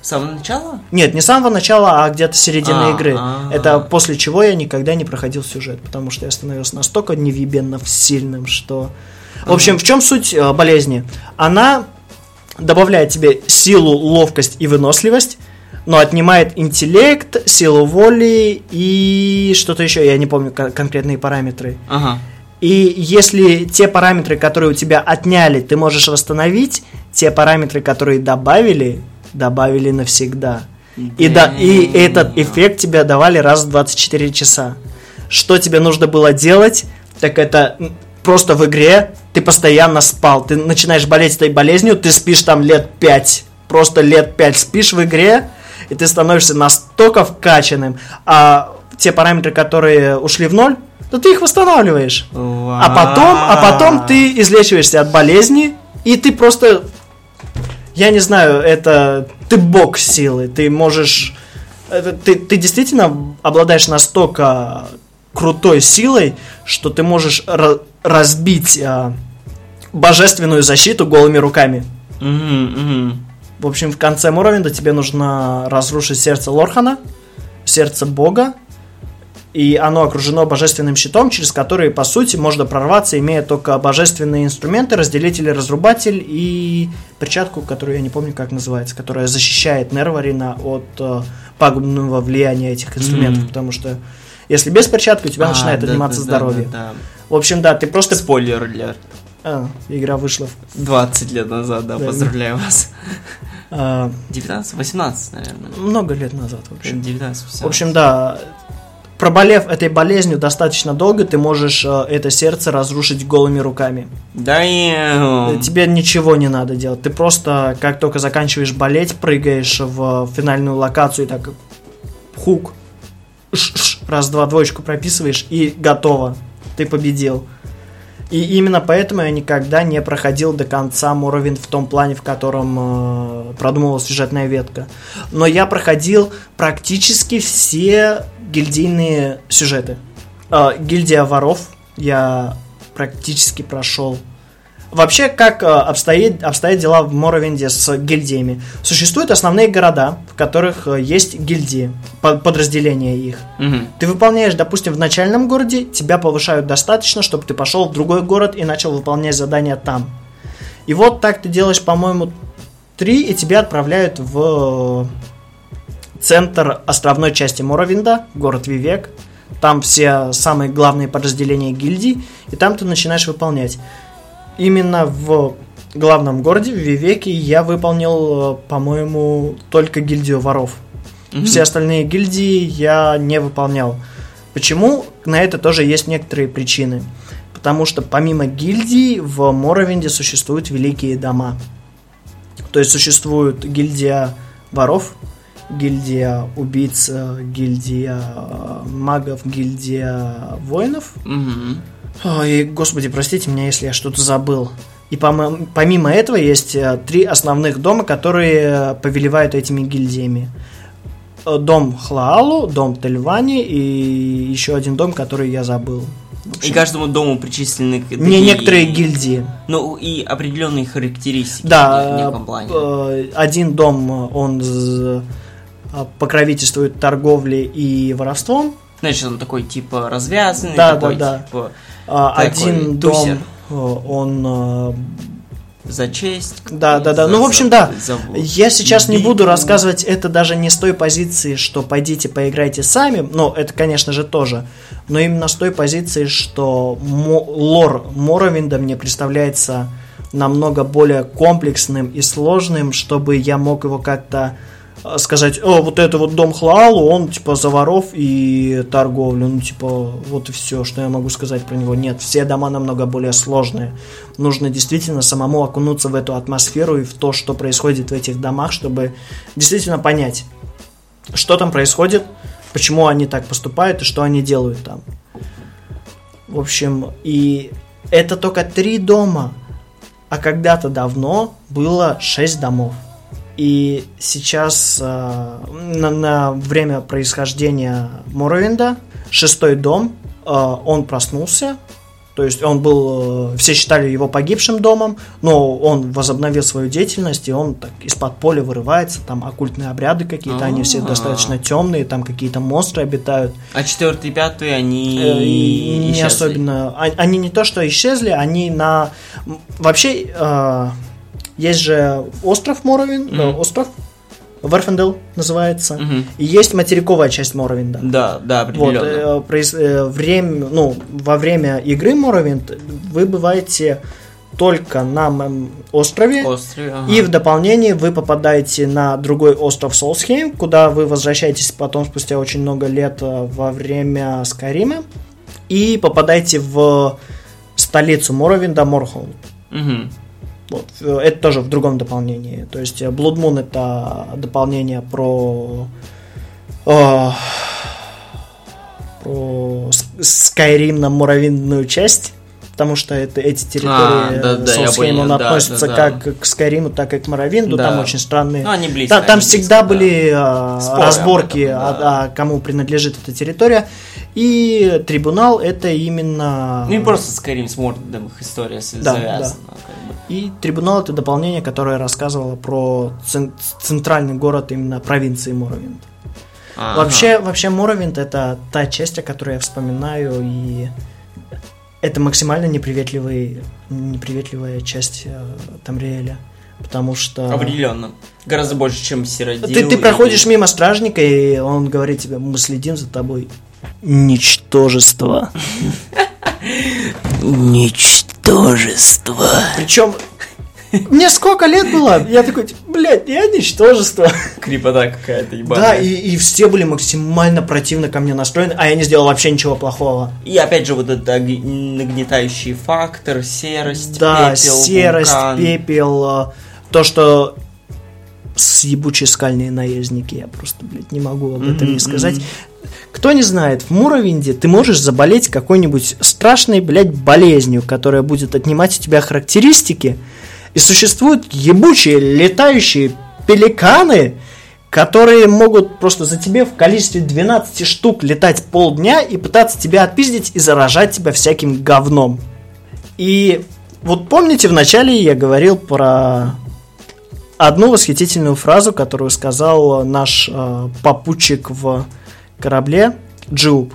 С самого начала? Нет, не с самого начала, а где-то середины А, игры. а. Это после чего я никогда не проходил сюжет, потому что я становился настолько невъебенно сильным, что... В общем, в чем суть э, болезни? Она добавляет тебе силу, ловкость и выносливость, но отнимает интеллект, силу воли и что-то еще, я не помню кон- конкретные параметры. Ага. И если те параметры, которые у тебя отняли, ты можешь восстановить, те параметры, которые добавили, добавили навсегда. И, да, и этот эффект тебе давали раз в 24 часа. Что тебе нужно было делать, так это просто в игре ты постоянно спал. Ты начинаешь болеть этой болезнью, ты спишь там лет 5. Просто лет 5 спишь в игре, и ты становишься настолько вкачанным. А те параметры, которые ушли в ноль, то ты их восстанавливаешь. А потом, а потом ты излечиваешься от болезни, и ты просто, я не знаю, это ты бог силы, ты можешь, это ты, ты действительно обладаешь настолько крутой силой, что ты можешь ра- разбить а, божественную защиту голыми руками. Мгм, мгм. В общем, в конце Моровинда тебе нужно разрушить сердце Лорхана, сердце Бога, и оно окружено божественным щитом, через который, по сути, можно прорваться, имея только божественные инструменты, разделитель и разрубатель, и перчатку, которую я не помню, как называется, которая защищает Нерварина от э, пагубного влияния этих инструментов, Мгм. потому что если без перчатки, у тебя А, начинает да, отниматься да, да, здоровье. да, В общем, да, ты да. просто... Спойлер для А, игра вышла. в- 20 лет назад, да, Да. поздравляю вас. А, 19, 18, наверное. много лет назад, в общем. 19, 18. В общем, да, проболев этой болезнью достаточно долго, ты можешь э, это сердце разрушить голыми руками. Да и... Э, Тебе ничего не надо делать. Ты просто, как только заканчиваешь болеть, прыгаешь в финальную локацию и так хук, ш-ш, раз-два двоечку прописываешь и готово. Ты победил. И именно поэтому я никогда не проходил до конца Моровин в том плане, в котором э, продумывалась сюжетная ветка. Но я проходил практически все гильдийные сюжеты. Э, гильдия воров я практически прошел. Вообще, как э, обстоит, обстоят дела в Моровинде с гильдиями? Существуют основные города, в которых э, есть гильдии, по- подразделения их. Мгм. Ты выполняешь, допустим, в начальном городе, тебя повышают достаточно, чтобы ты пошел в другой город и начал выполнять задания там. И вот так ты делаешь, по-моему, три, и тебя отправляют в центр островной части Моровинда, город Вивек. Там все самые главные подразделения гильдии, и там ты начинаешь выполнять. Именно в главном городе, в Вивеке, я выполнил, э, по-моему, только гильдию воров. Мгм. Все остальные гильдии я не выполнял. Почему? На это тоже есть некоторые причины. Потому что помимо гильдий в Моровинде существуют великие дома. То есть существует гильдия воров, гильдия убийц, э, гильдия э, магов, гильдия воинов. Мгм. Ой, господи, простите меня, если я что-то забыл. И помимо этого есть э, три основных дома, которые повелевают этими гильдиями. Э, Дом Хлаалу, дом Тельвани и еще один дом, который я забыл. И каждому дому причислены... не такие- некоторые гильдии. Ну, и определенные характеристики Да, неком плане. э, один дом, э, он э, покровительствует торговле и воровством, Значит, он такой, типа, развязанный, Да, такой, да, да. типа... А, Такой Один дом, э, он э, за честь. Да, да, да. за- Ну, в общем, да. за- Я сейчас не буду рассказывать это даже не с той позиции, что пойдите поиграйте сами, но это, конечно же, тоже, но именно с той позиции, что мо- лор Моровинда мне представляется намного более комплексным и сложным, чтобы я мог его как-то сказать, о, вот это вот дом Хлаалу, он типа за воров и торговлю, ну типа вот и все, что я могу сказать про него. Нет, все дома намного более сложные. Нужно действительно самому окунуться в эту атмосферу и в то, что происходит в этих домах, чтобы действительно понять, что там происходит, почему они так поступают и что они делают там. В общем, и это только три дома, а когда-то давно было шесть домов. И сейчас э, на, на время происхождения Моровинда шестой дом, э, он проснулся, то есть он был, э, все считали его погибшим домом, но он возобновил свою деятельность, и он так из-под поля вырывается, там оккультные обряды какие-то, они все А. достаточно темные, там какие-то монстры обитают. А четвертый и пятый, они Э, не исчезли. особенно. а- Они не то что исчезли, они на. Вообще, э, есть же остров Моровин, э, остров Верфендел называется. Мгм. И есть материковая часть Моровинда. Да, да, Вот, определенно. э, произ- э, время, ну, во время игры Моровинд вы бываете только на острове, Острый, ага. и в дополнение вы попадаете на другой остров Солсхейм, куда вы возвращаетесь потом спустя очень много лет э, во время Скайрима, и попадаете в столицу Моровинда Морхолм. Мгм. Вот, э, это тоже в другом дополнении. То есть э, Blood Moon это дополнение про э, про Skyrim на муравьиную часть. Потому что это, эти территории А, да, да, я Солсхейм, понял, он да, относится да, да. как к Скайриму, так и к Моровинду. Да. Там очень странные Ну, они близко. Та- там они всегда близко, были э, Споры разборки, этом, да. а- а кому принадлежит эта территория. И трибунал это именно... да. Ну и просто Skyrim с Мордом их история Да, завязана. бы. И трибунал это дополнение, которое рассказывало про цен- центральный город именно провинции Моровинд. Ага. Вообще, вообще Моровинд это та часть, о которой я вспоминаю, и это максимально неприветливый, неприветливая часть э, Тамриэля. Потому что... Определенно. Гораздо больше, чем Сиродил. Ты, ты и- проходишь мимо стражника, и он говорит тебе, мы следим за тобой. Ничтожество. Ничтожество. Причем, мне сколько лет было? Я такой, типа, блядь, я ничтожество. Крипота какая-то ебаная. Да, и, и все были максимально противно ко мне настроены, а я не сделал вообще ничего плохого. И опять же вот этот нагнетающий фактор, серость, Да, пепел, серость, вулкан. пепел, э, то, что съебучие скальные наездники, я просто, блядь, не могу об этом Мгм, не сказать. Кто не знает, в Муровинде ты можешь заболеть какой-нибудь страшной, блядь, болезнью, которая будет отнимать у тебя характеристики, и существуют ебучие летающие пеликаны, которые могут просто за тебе в количестве 12 штук летать полдня и пытаться тебя отпиздить и заражать тебя всяким говном. И вот помните, в начале я говорил про одну восхитительную фразу, которую сказал наш э, попутчик в корабле Джуб.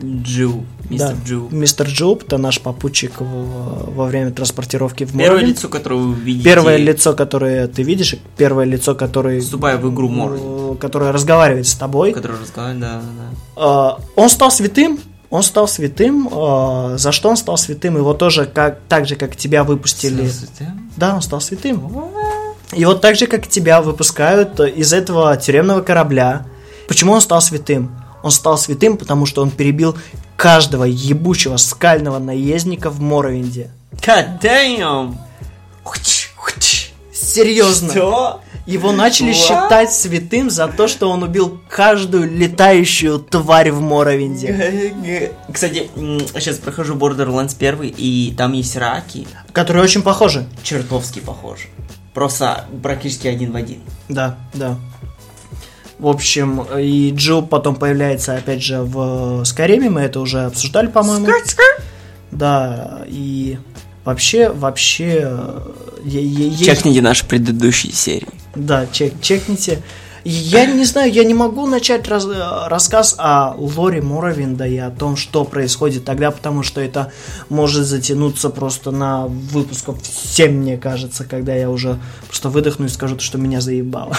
Джу, мистер Да, Джу. Мистер Джуб, это наш попутчик в- во время транспортировки в Первое Моровинд. лицо, которое вы видите, Первое лицо, которое ты видишь, первое лицо, которое, вступая в игру Моррови, э, которое разговаривает с тобой. которое разговаривает, да, да. Э, он стал святым, он стал святым. э, за что он стал святым? Его тоже, как, так же, как тебя выпустили. Здравствуйте. Да, он стал святым. И вот так же, как тебя выпускают из этого тюремного корабля. Почему он стал святым? Он стал святым, потому что он перебил каждого ебучего скального наездника в Моровинде. God damn! Серьезно. Что? Его начали What? считать святым за то, что он убил каждую летающую тварь в Моровинде. Кстати, сейчас прохожу Borderlands 1, и там есть раки, Которые очень похожи. чертовски похожи. Просто практически один в один. Да, да. В общем, и Джилл потом появляется опять же в Скайриме, мы это уже обсуждали, по-моему. Да, и вообще, вообще... э, Чекните наши предыдущие серии. Да, чек, чекните. Я не знаю, я не могу начать раз- э, рассказ о лоре Моровинда и о том, что происходит тогда, потому что это может затянуться просто на выпусков 7, мне кажется, когда я уже просто выдохну и скажу, что меня заебало.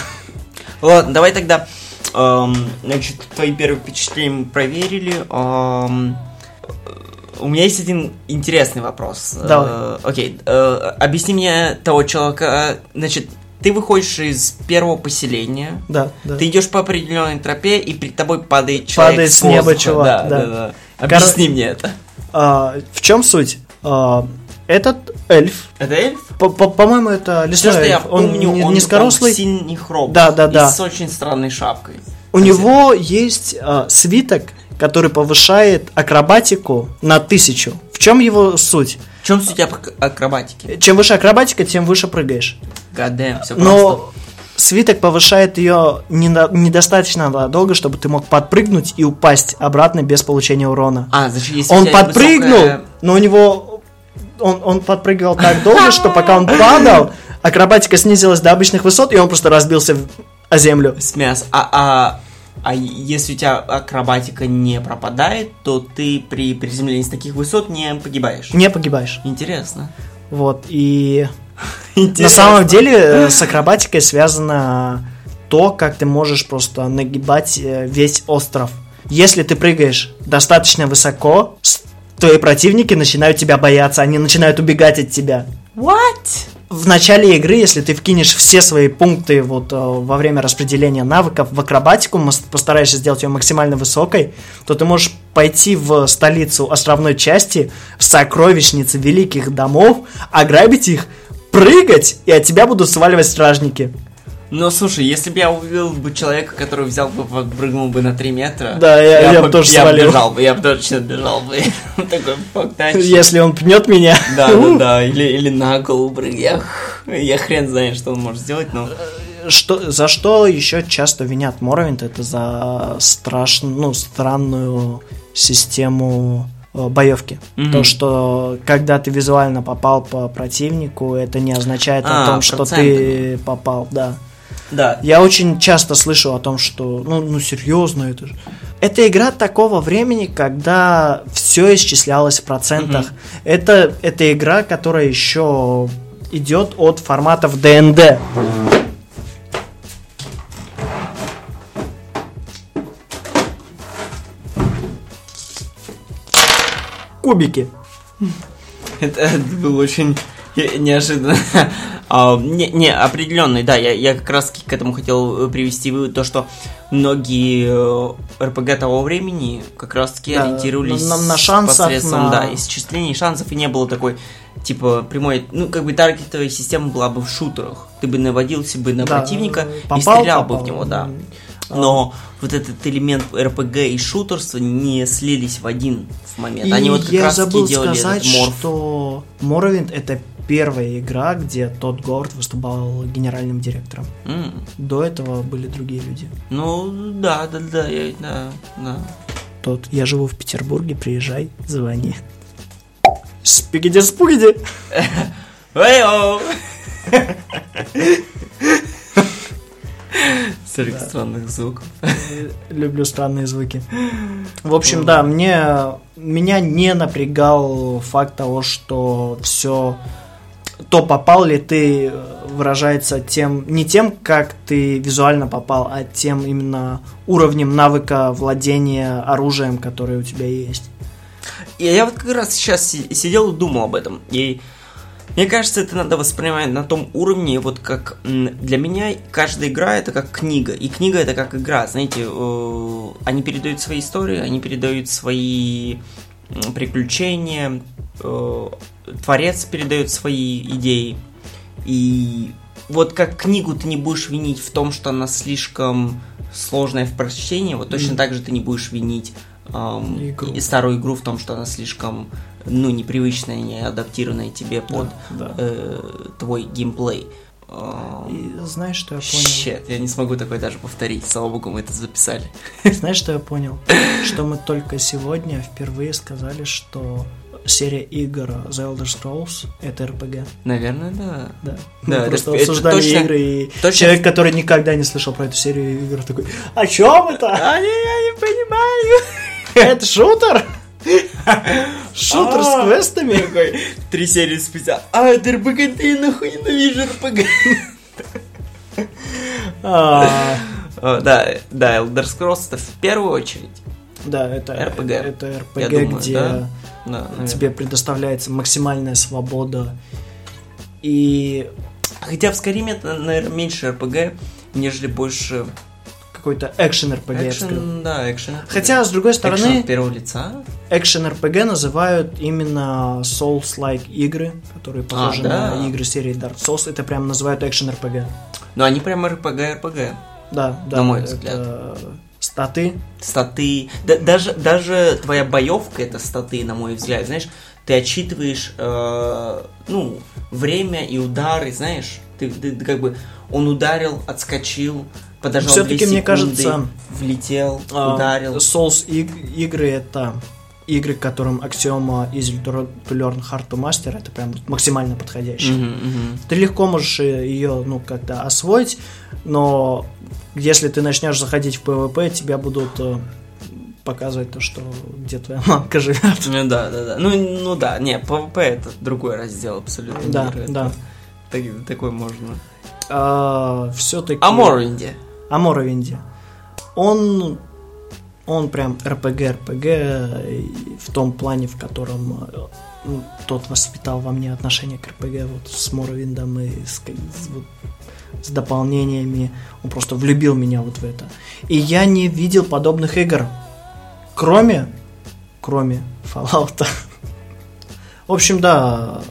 Ладно, давай тогда, эм, значит, твои первые впечатления мы проверили. эм, у меня есть один интересный вопрос. Давай. Э, окей, э, объясни мне того человека. э, Значит, ты выходишь из первого поселения, Да, да. ты идешь по определенной тропе, и перед тобой падает человек Падает с с неба чувак, Да, да. да, да. Объясни мне это. А, в чем суть? А, этот эльф, Это эльф? по- по- по-моему, это Все, лесной что я эльф. Он помню, не- он, низкорослый. он в синих робах. Да, да, да. И с очень странной шапкой. У него есть а, свиток, который повышает акробатику на тысячу. В чем его суть? В чем суть ак- акробатики? Чем выше акробатика, тем выше прыгаешь. Гадэм, все просто. Но свиток повышает ее недостаточно долго, чтобы ты мог подпрыгнуть и упасть обратно без получения урона. А, значит, если Он подпрыгнул, высокая- но у него он, он подпрыгивал так долго, что пока он падал, акробатика снизилась до обычных высот, и он просто разбился о землю. С мяс. А, а, а если у тебя акробатика не пропадает, то ты при приземлении с таких высот не погибаешь. Не погибаешь. Интересно. Вот, и Интересно. на самом деле э, с акробатикой связано то, как ты можешь просто нагибать э, весь остров. Если ты прыгаешь достаточно высоко, твои противники начинают тебя бояться, они начинают убегать от тебя. What? В начале игры, если ты вкинешь все свои пункты вот э, во время распределения навыков в акробатику, постараешься сделать ее максимально высокой, то ты можешь пойти в столицу островной части, в сокровищницы великих домов, ограбить их, прыгать, и от тебя будут сваливать стражники. Ну, слушай, если бы я увидел бы человека, который взял бы, подпрыгнул бы на 3 метра... Да, я- я бы бы- тоже я свалил. бежал бы, я бы точно бежал бы. Такой. Если он пнет меня. Да, да, да, или, или на голову. Я, я хрен знает, что он может сделать, но... Что, за что еще часто винят Моровинт, это за страшную, ну, странную систему э, боевки. Мгм. То, что когда ты визуально попал по противнику, это не означает А, о том, что ты попал, да. Да, Я очень часто слышу о том, что, ну, ну серьезно, это же... Это игра такого времени, когда все исчислялось в процентах. Это, это игра, которая еще идет от форматов ДНД. Кубики. Это, было очень неожиданно. А, не, не, определенный, да, я, я как раз к этому хотел э, привести вывод, то, что многие э, РПГ того времени как раз таки Да, ориентировались на- на шансах, посредством, на- да, исчислений шансов, и не было такой, типа, прямой, ну, как бы таргетовая система была бы в шутерах. Ты бы наводился бы на Да, противника попал, и стрелял бы попал. в него, да. Но вот этот элемент РПГ и шутерства не слились в один в момент. И Они вот как я раз забыл делали сказать, этот морф. что Моровинд это первая игра, где тот Говард выступал генеральным директором. М. До этого были другие люди. Ну, да, да, да, я, да, да. Тот, я живу в Петербурге, приезжай, звони. Спигиди спугиди. Эй-оу! Сорок странных звуков. Люблю странные звуки. В общем, да, мне меня не напрягал факт того, что все то попал ли ты э, выражается тем не тем, как ты визуально попал, а тем именно уровнем навыка владения оружием, которое у тебя есть. И я вот как раз сейчас си- сидел и думал об этом. И мне кажется, это надо воспринимать на том уровне, вот как для меня каждая игра это как книга. И книга это как игра. Знаете, э, они передают свои истории, они передают свои приключения, э, творец передает свои идеи. И вот как книгу ты не будешь винить в том, что она слишком сложная в прочтении, вот точно Мгм. так же ты не будешь винить ам, Игру. и старую игру в том, что она слишком ну непривычная, не адаптированная тебе под да. э, твой геймплей. И знаешь, что я понял? Щет, я не смогу такое даже повторить. Слава богу, мы это записали. Знаешь, что я понял? Что мы только сегодня впервые сказали, что серия игр The Elder Scrolls это RPG. Наверное, да. Да. Да, Мы просто это- это обсуждали точно- игры, и точно- человек, который никогда не слышал про эту серию игр, такой, о чем это? А, я, я не понимаю. Это шутер? Шутер с А. квестами? Такой, Три серии спустя. А, это РПГ, ты нахуй ненавижу РПГ. А, Да, да, Elder Scrolls это в первую очередь. Да, это RPG. Это Я RPG, думаю, где тебе предоставляется максимальная свобода. И Хотя в Скайриме это, наверное, меньше РПГ, нежели больше какой-то экшен сказал. экшен, да, экшен. Хотя, с другой Экшен стороны, от первого лица. экшен RPG называют именно Souls-like игры, которые похожи А, да. на игры серии Dark Souls. Это прям называют экшен RPG. Но они прям РПГ, РПГ. Да, да. На мой это взгляд. Статы. Статы. Да- даже, даже твоя боевка это статы, на мой взгляд. Знаешь, ты отчитываешь, э, ну, время и удары, знаешь. Ты, ты- ты как бы, он ударил, отскочил, подождал Всё-таки, две мне кажется, влетел, А, ударил. Souls иг- игры это игры, к которым аксиома easy to learn, hard to master, это прям максимально подходящая. Мгм, мгм. Ты легко можешь ее, ну, как-то освоить, но если ты начнешь заходить в PvP, тебя будут э, показывать то, что где твоя мамка живет. Ну да, да, да. Ну, ну да, не, PvP это другой раздел абсолютно. Да, игры. Да. так- такой можно. все-таки... А Морвинде? О Моровинде. Он, он прям и в том плане, в котором э, тот воспитал во мне отношение к RPG вот с Моровиндом и с, с вот с дополнениями. Он просто влюбил меня вот в это. И я не видел подобных игр, кроме, кроме Fallout. В общем, да,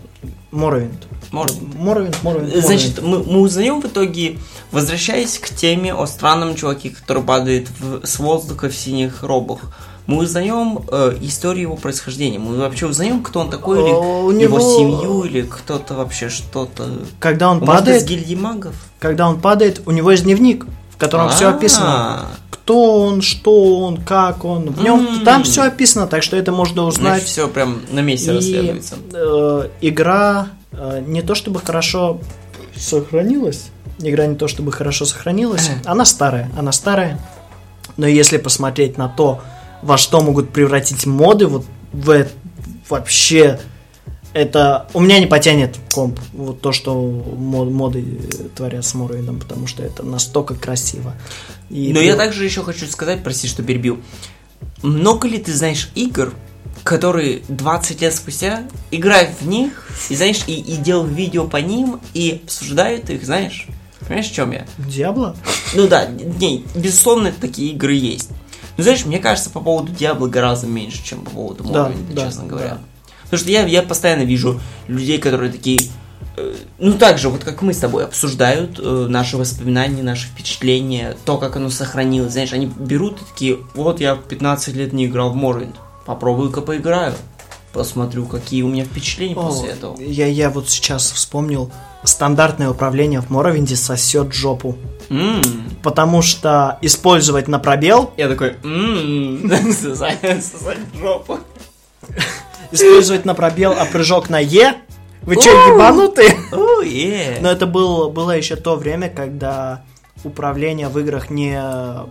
Моровинд. Моровинд, Моровинд, Значит, мы, мы узнаем в итоге, возвращаясь к теме о странном чуваке, который падает в- с воздуха в синих робах, мы узнаем э, историю его происхождения. Мы вообще узнаем, кто он такой, или О, у его него- семью, или кто-то вообще что-то. Когда он может падает, из гильдии магов? когда он падает, у него есть дневник, котором все описано. Кто он, что он, как он. В нем М. там все описано, так что это можно Значит, узнать. все прям на месте И, расследуется. э, игра э, не то чтобы хорошо сохранилась. Игра не то чтобы хорошо сохранилась. Она старая, она старая. Но если посмотреть на то, во что могут превратить моды, вот в вообще это у меня не потянет комп вот то, что мо- моды творят с Морвиндом, потому что это настолько красиво. И Но ты- я также еще хочу сказать, прости, что перебил. Много ли ты знаешь игр, которые 20 лет спустя играют в них, и знаешь, и, и делают видео по ним, и обсуждают их, знаешь? Понимаешь, в чем я? Диабло? Ну да, не, безусловно, такие игры есть. Но знаешь, мне кажется, по поводу Диабло гораздо меньше, чем по поводу Да, Morrowind, да, честно говоря. да. Потому что я, я постоянно вижу людей, которые такие, э, ну так же, вот как мы с тобой, обсуждают э, наши воспоминания, наши впечатления, то, как оно сохранилось. Знаешь, они берут и такие, вот я 15 лет не играл в Morrowind, попробую-ка поиграю, посмотрю, какие у меня впечатления О, после этого. Я, я вот сейчас вспомнил, стандартное управление в Моровинде сосет жопу. М. Потому что использовать на пробел, Я такой, «М, сосать сосать жопу. Использовать на пробел, а прыжок на Е, вы че, ебанутые? Но это был, было еще то время, когда управление в играх не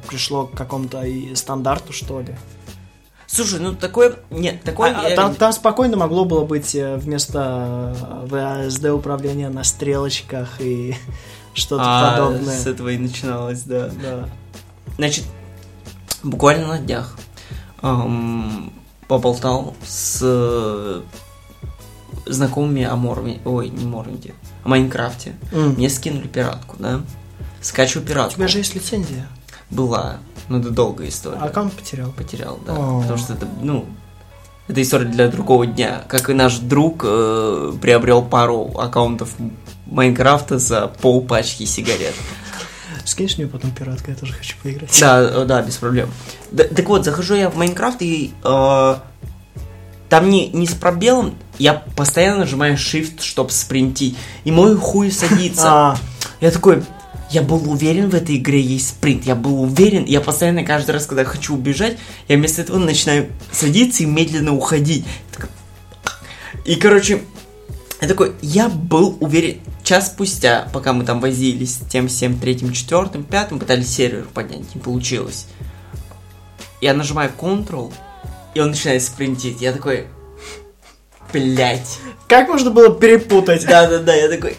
пришло к какому-то и стандарту, что ли. Слушай, ну такое, нет, такое... А, а я- там, там спокойно могло было быть э, вместо VSD управления на стрелочках и что-то А, подобное. с этого и начиналось, да. Да. Значит, буквально на днях ам, поболтал с э, знакомыми о Морвинде, ой, не Морвинде, о Майнкрафте. М. Мне скинули пиратку, да? Скачиваю У пиратку. тебя же есть лицензия. Была, но это долгая история. А аккаунт потерял. Потерял, да. О. Потому что это, ну, это история для другого дня. Как и наш друг э, приобрел пару аккаунтов Майнкрафта за пол пачки сигарет. Скинешь мне потом пиратка, я тоже хочу поиграть. Да, э, да, без проблем. Да, так вот, захожу я в Майнкрафт и э, там не, не с пробелом, я постоянно нажимаю Shift, чтобы спринтить, и мой хуй садится. А, Я такой, я был уверен в этой игре есть спринт, я был уверен, я постоянно каждый раз, когда хочу убежать, я вместо этого начинаю садиться и медленно уходить. И, короче, я такой, я был уверен, час спустя, пока мы там возились с тем всем третьим, четвертым, пятым, пытались сервер поднять, не получилось. Я нажимаю Ctrl, и он начинает спринтить. Я такой, блять. Как можно было перепутать? Да-да-да, я такой,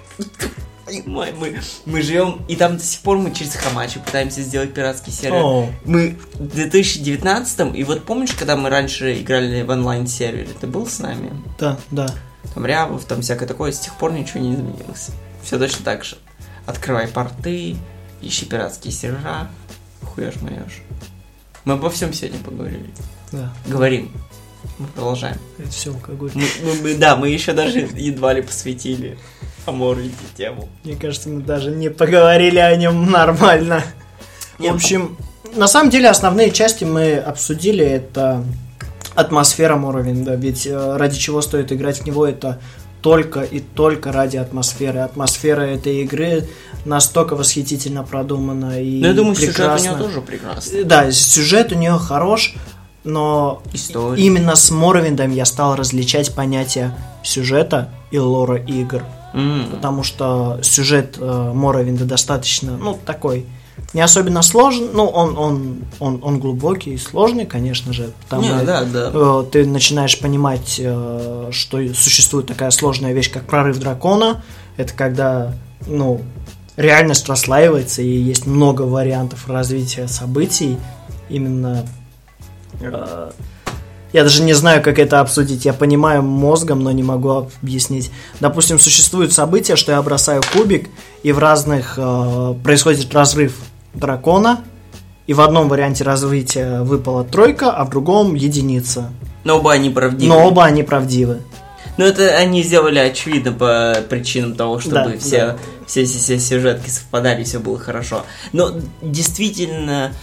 мы, мы, мы живем, и там до сих пор мы через Хамачи пытаемся сделать пиратский сервер. О. Мы в 2019 и вот помнишь, когда мы раньше играли в онлайн-сервере, ты был с нами? Да, да. Там Рябов, там всякое такое, с тех пор ничего не изменилось. Все точно так же. Открывай порты, ищи пиратские сервера, хуешь моешь. Мы обо всем сегодня поговорили. Да. Говорим. Мы продолжаем. Это все алкоголь. Мы- мы- мы- да, мы еще даже едва ли посвятили Аморвиде тему. Мне кажется, мы даже не поговорили о нем нормально. В Не, общем, на самом деле основные части мы обсудили. Это атмосфера Моровинда. Ведь э, ради чего стоит играть в него, это только и только ради атмосферы. Атмосфера этой игры настолько восхитительно продумана и Ну, я думаю, сюжет у прекрасна. него тоже прекрасный. Да, сюжет у нее хорош, но История. именно с Моровиндом я стал различать понятия сюжета и лора игр. М. Потому что сюжет э, Моровинда достаточно, ну, такой, не особенно сложный, ну, он, он, он, он глубокий и сложный, конечно же. Там Не, да, да. э, ты начинаешь понимать, э, что существует такая сложная вещь, как прорыв дракона. Это когда, ну, реальность расслаивается, и есть много вариантов развития событий. Именно... э, я даже не знаю, как это обсудить. Я понимаю мозгом, но не могу объяснить. Допустим, существуют события, что я бросаю кубик, и в разных э, происходит разрыв дракона, и в одном варианте развития выпала тройка, а в другом единица. Но оба они правдивы. Но оба они правдивы. Ну, это они сделали очевидно по причинам того, чтобы Да, все, да. все, все, все сюжетки совпадали, все было хорошо. Но действительно,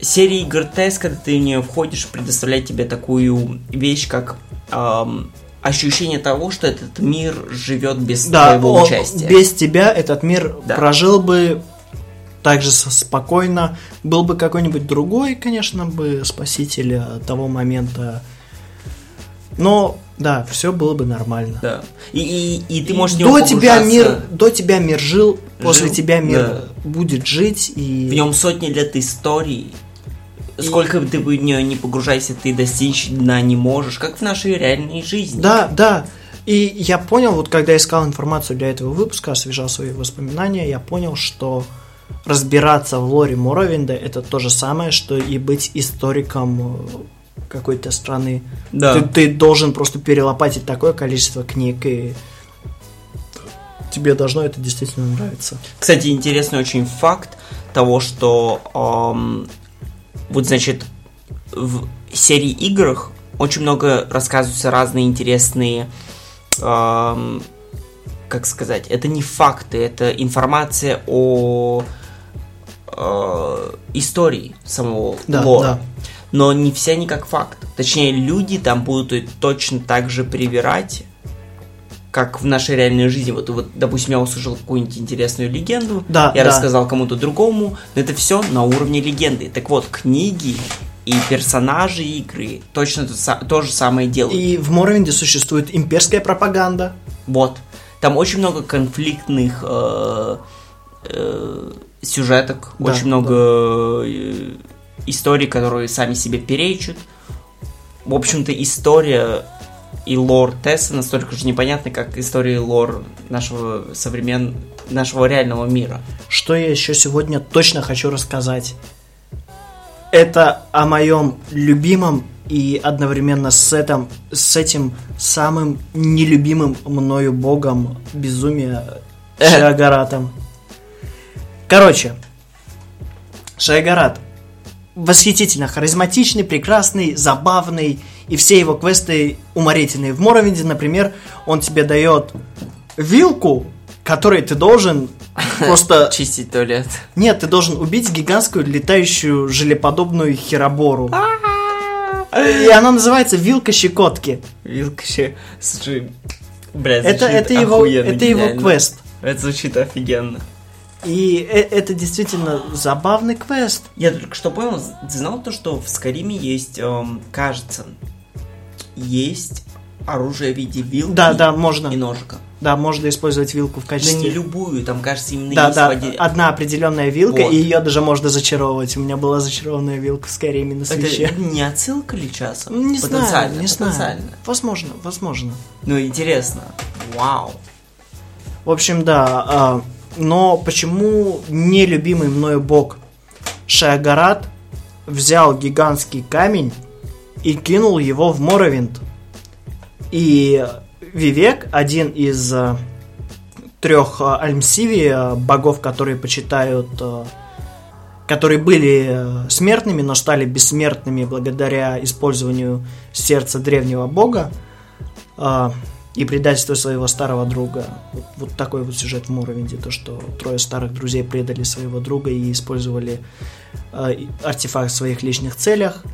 серия игр тест, когда ты в нее входишь, предоставляет тебе такую вещь, как ам, ощущение того, что этот мир живет без Да, твоего он- участия. без тебя этот мир Да. прожил бы так же со- спокойно. Был бы какой-нибудь другой, конечно, бы спаситель э, того момента. Но, да, все было бы нормально. Да. И, и, и ты можешь него до тебя мир, до тебя мир жил, после Жил, тебя мир да. будет жить и В нем сотни лет истории. Сколько бы ты в нее не погружайся, ты достичь дна не можешь, как в нашей реальной жизни. Да, да. И я понял, вот когда искал информацию для этого выпуска, освежал свои воспоминания, я понял, что разбираться в лоре Моровинда это то же самое, что и быть историком э, какой-то страны. Да. Ты, ты должен просто перелопатить такое количество книг, и тебе должно это действительно нравиться. Кстати, интересный очень факт того, что ам, вот значит в серии играх очень много рассказываются разные интересные, ам, как сказать, это не факты, это информация о э, истории самого Да, лора. да. Но не все они как факт. Точнее, люди там будут точно так же привирать, как в нашей реальной жизни. Вот, вот допустим, я услышал какую-нибудь интересную легенду, Да, я да. рассказал кому-то другому, но это все на уровне легенды. Так вот, книги и персонажи игры точно то, то же самое делают. И в Моровинде существует имперская пропаганда. Вот. Там очень много конфликтных э, э, сюжеток, Да, очень много э, историй, которые сами себе перечат. В общем-то, история и лор Тесса настолько же непонятны, как история и лор нашего современ... нашего реального мира. Что я еще сегодня точно хочу рассказать? Это о моем любимом и одновременно с этим, с этим самым нелюбимым мною богом безумия Шиагаратом. Короче, Шиагарат восхитительно харизматичный, прекрасный, забавный, и все его квесты уморительные. В Моровинде, например, он тебе дает вилку, которой ты должен просто... Чистить туалет. Нет, ты должен убить гигантскую летающую желеподобную херобору. И она называется вилка щекотки. Вилка ще... Слушай, блядь, Это, это его, это его квест. Это звучит офигенно. И э- это действительно забавный квест. Я только что понял, знал то, что в Скариме есть, эм, кажется, есть оружие в виде вилки Да, да, можно. и ножика. Да, можно использовать вилку в качестве... не любую, там, кажется, именно Да, да, в один- одна определенная вилка, Вот. и ее даже можно зачаровывать. У меня была зачарованная вилка Скайриме на свече. Это не отсылка ли часом? Не знаю, не знаю. Возможно, возможно. Ну, интересно. Вау. В общем, да. а, но почему нелюбимый мною бог Шагарат взял гигантский камень и кинул его в Моровинд? И Вивек, один из а, трех Альмсиви, а, богов, которые почитают, которые были смертными, но стали бессмертными благодаря использованию сердца древнего бога, и предательство своего старого друга. Вот, такой вот сюжет в Муровинде, то, что трое старых друзей предали своего друга и использовали э, артефакт в своих личных целях.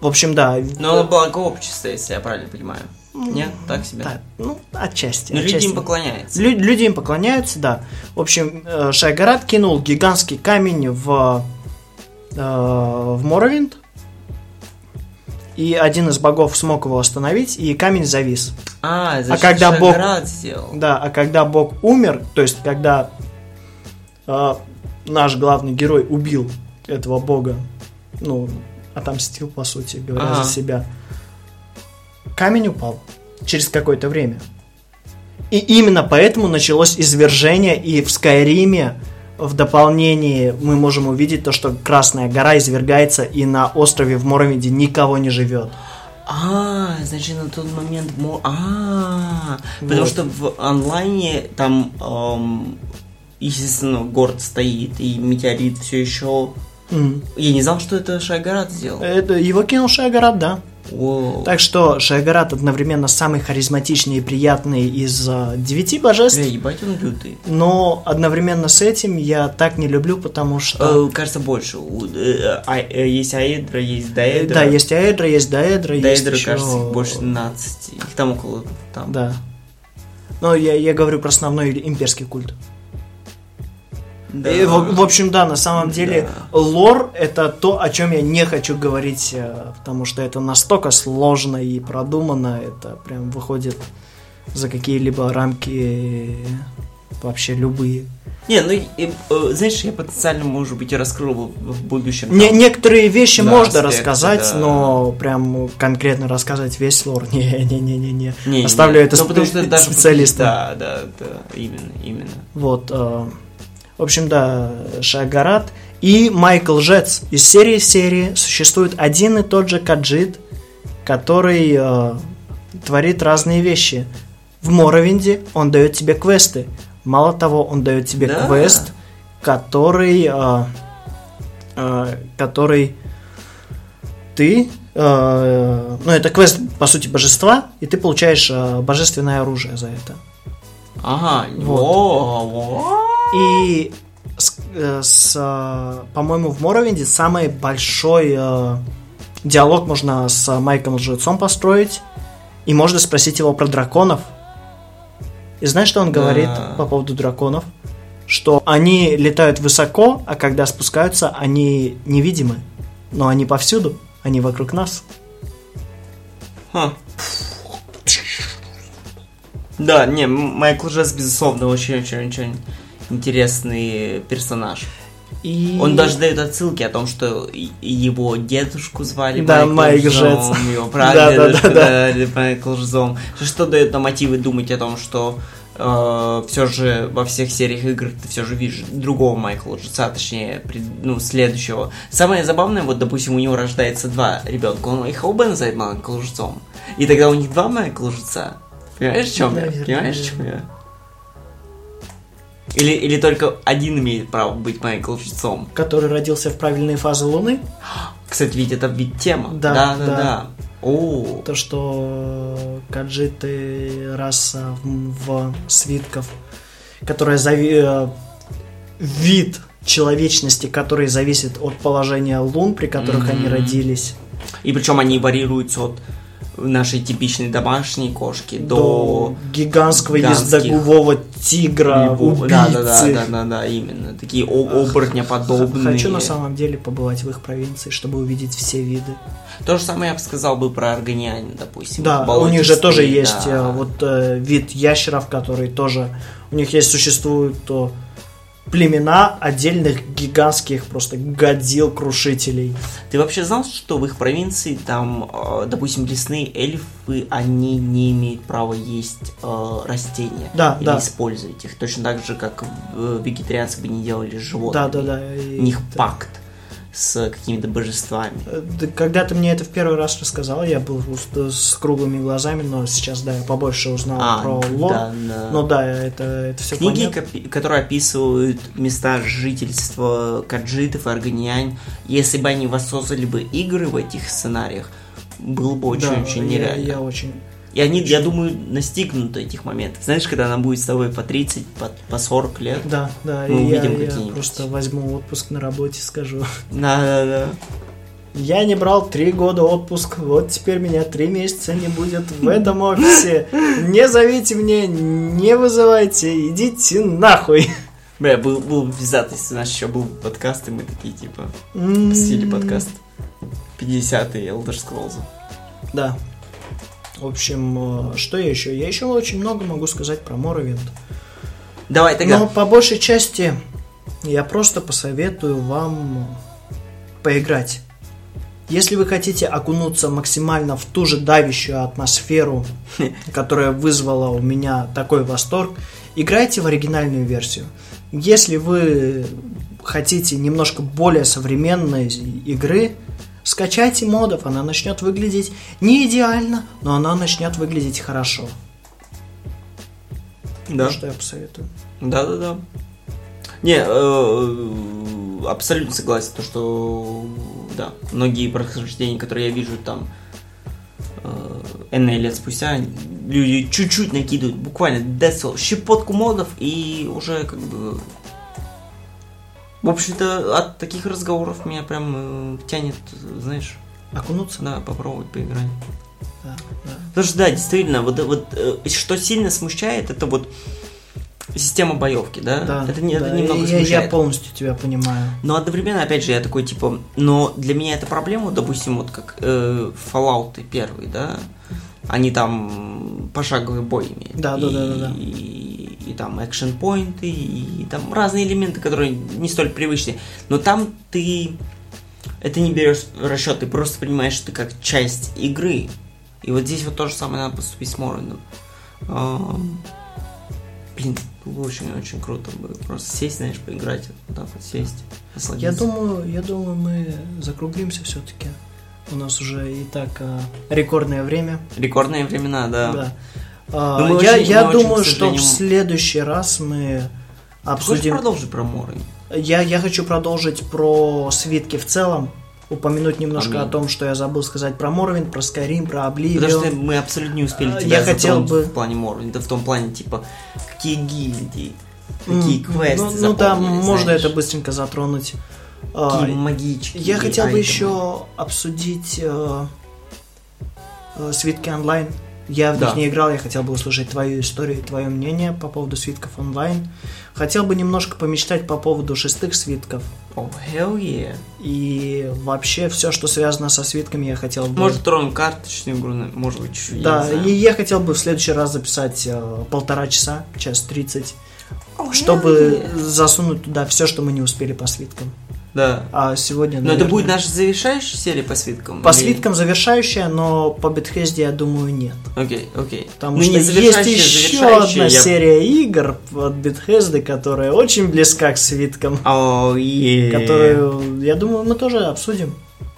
В общем, да. Но оно благо общества, если я правильно понимаю. Нет, так себе. да, ну, отчасти. Но люди отчасти. им поклоняются. Лю- люди им поклоняются, да. В общем, э, Шайгарат кинул гигантский камень в, э, в Моровинд, и один из богов смог его остановить, и камень завис. А, значит, когда Бог- сделал. Да, а когда Бог умер, то есть когда э, наш главный герой убил этого Бога, ну, отомстил, по сути говоря, Ага. за себя, камень упал через какое-то время. И именно поэтому началось извержение, и в Скайриме в дополнении мы можем увидеть то, что Красная гора извергается, и на острове в Моровиде никого не живет. А, значит, на тот момент... мо- А, потому что в онлайне там, эм, естественно, город стоит, и метеорит все еще... М. Я не знал, что это Шайгарат сделал. Это, его кинул Шайгарат, да. Воу. Так что Шайгарат одновременно самый харизматичный и приятный из а, девяти божеств, Бля, ебать он лютый. но одновременно с этим я так не люблю, потому что... Э, кажется, больше. Э, а- э, есть Аэдра, есть Даэдра. Да, есть Аэдра, есть Даэдра, есть Даэдра, еще... кажется, их больше 12. Их там около... Там. Да. Но я, я говорю про основной имперский культ. Да. И, в, в общем, да, на самом деле Да. лор это то, о чем я не хочу говорить, э, потому что это настолько сложно и продумано, это прям выходит за какие-либо рамки э, вообще любые. Не, ну, и, э, знаешь, я потенциально, может быть, и раскрыл в, будущем. Не, там. некоторые вещи Да, можно аспекты, рассказать, да. но прям конкретно рассказать весь лор. Не-не-не-не-не. Не, Оставлю не, это ну, спе- потому что даже специалистам. Да, да, да, именно, именно. Вот. э, в общем, да, Шагарат и Майкл Жец. Из серии в серии существует один и тот же Каджит, который э, творит разные вещи. В Моровинде он дает тебе квесты. Мало того, он дает тебе Да. квест, который, э, э, который ты, э, ну это квест по сути божества, и ты получаешь э, божественное оружие за это. Ага, Вот. во, во. И, с, э, с, э, по-моему, в Моровинде самый большой э, диалог можно с Майком Лжецом построить. И можно спросить его про драконов. И знаешь, что он Да. говорит по поводу драконов? Что они летают высоко, а когда спускаются, они невидимы. Но они повсюду, они вокруг нас. Ха. Да, не, Майкл Джесс, безусловно, очень-очень-очень интересный персонаж. И... Он даже дает отсылки о том, что его дедушку звали Да, Майк Жом, Жец. его прадедушку Да-да-да-да. дали Майкл Жом. Что дает нам мотивы думать о том, что все же во всех сериях игр ты все же видишь другого Майкла Жеца, точнее, пред- ну, следующего. Самое забавное, вот, допустим, у него рождается два ребенка, он их оба называет Майкл Жецом. И тогда у них два Майкла Жеца. Понимаешь, в чем я? Понимаешь, в чем я? Или, или только один имеет право быть Майкл Жецом? Который родился в правильные фазы Луны. Кстати, ведь это ведь тема. Да, да, да. да. да. О, То, что каджиты раса в, в свитков, которая зави... э, вид человечности, который зависит от положения лун, при которых они Мгм. родились, И причем они варьируются от нашей типичной домашней кошки до, до... гигантского ездогового тигра, убийцы. Да, да, да, да, да, да, именно. Такие о- оборотнеподобные. Хочу на самом деле побывать в их провинции, чтобы увидеть все виды. То же самое я бы сказал бы про органиане, допустим. Да, у них же тоже есть да. э, вот э, вид ящеров, которые тоже у них есть существуют то племена отдельных гигантских просто годил крушителей. Ты вообще знал, что в их провинции там, э, допустим, лесные эльфы, они не имеют права есть э, растения Да, или да. использовать их, точно так же, как э, вегетарианцы бы не делали с животными. Да, да, да. и- У них пакт с какими-то божествами. Э, да, Когда ты мне это в первый раз рассказал, я был с, круглыми глазами, но сейчас, да, я побольше узнал А, про лор. да, да. Ну да, это, это все Книги, понятно. которые описывают места жительства каджитов и если бы они воссоздали бы игры в этих сценариях, было бы очень-очень Да, я- нереально. Я, очень... И они, я думаю, настигнут этих моментов. Знаешь, когда она будет с тобой по 30, по, по 40 лет. Да, да, Мы я, увидим я какие-нибудь. просто возьму отпуск на работе, скажу. Да-да-да. Я не брал три года отпуск, вот теперь меня три месяца не будет в этом офисе. Не зовите мне, не вызывайте, идите нахуй. Бля, был, был если у нас еще был подкаст, и мы такие, типа, посетили подкаст. 50-й Elder Scrolls. Да. В общем, э, что я еще? Я еще очень много могу сказать про Моровинд. Давай тогда. Но по большей части я просто посоветую вам поиграть. Если вы хотите окунуться максимально в ту же давящую атмосферу, которая вызвала у меня такой восторг, играйте в оригинальную версию. Если вы хотите немножко более современной игры, скачайте модов, она начнет выглядеть не идеально, но она начнет выглядеть хорошо. Да. Что я посоветую. Да-да-да. Не, э, абсолютно согласен, то что, да, многие прохождения, которые я вижу там э, энное лет спустя, люди чуть-чуть накидывают, буквально децл, щепотку модов, и уже как бы... В общем-то, от таких разговоров меня прям э, тянет, знаешь, Окунуться? да, попробовать поиграть. Да, да. Потому что, да, действительно, вот, вот э, что сильно смущает, это вот система боевки, да? Да, это, не- это да, немного я, смущает. я полностью тебя понимаю. Но одновременно, опять же, я такой, типа, но для меня это проблема, допустим, вот как э, Fallout первый, да? Они там пошаговый бой имеют. Да, да, и, да, да, да. И, и там экшен поинты и, там разные элементы, которые не столь привычные. Но там ты это не берешь в расчет, ты просто понимаешь, что ты как часть игры. И вот здесь вот то же самое надо поступить с Морвиндом. Ам, Блин, было очень-очень круто бы просто сесть, знаешь, поиграть, вот так вот сесть, насладиться. Я думаю, я думаю, мы закруглимся все-таки. У нас уже и так а, рекордное время. Рекордные времена, да. Да. А, Но я очень- я очень, думаю, что в следующий раз мы Ты хочешь обсудим. продолжить про Морвинд? Я, я хочу продолжить про свитки в целом. Упомянуть немножко Аминь. о том, что я забыл сказать про Морвин, про Скайрим, про Обливион. Потому что мы абсолютно не успели А, тебя я хотел бы- в плане Морвинда, в том плане, типа, какие гильдии, какие квесты Ну, ну да, запомнились, можно знаешь, это быстренько затронуть. Какие магички. Я хотел бы еще обсудить э, э, свитки онлайн. Я в Да. них не играл, я хотел бы услышать твою историю и твое мнение по поводу свитков онлайн. Хотел бы немножко помечтать по поводу шестых свитков. О, hell yeah. И вообще все, что связано со свитками, я хотел бы... Может, тронем карточную игру, может быть, чуть-чуть. Да, и я хотел бы в следующий раз записать э, полтора часа, час тридцать, hell чтобы yeah. засунуть туда все, что мы не успели по свиткам. Да. А сегодня, Но это наверное, будет наша завершающая серия по свиткам? по или- свиткам завершающая, но по Бетхезде, я думаю, нет. Окей, окей. Потому Ну, что не есть еще одна я- серия игр от Bethesda, которая очень близка к свиткам, О, е. которую, я думаю, мы тоже обсудим.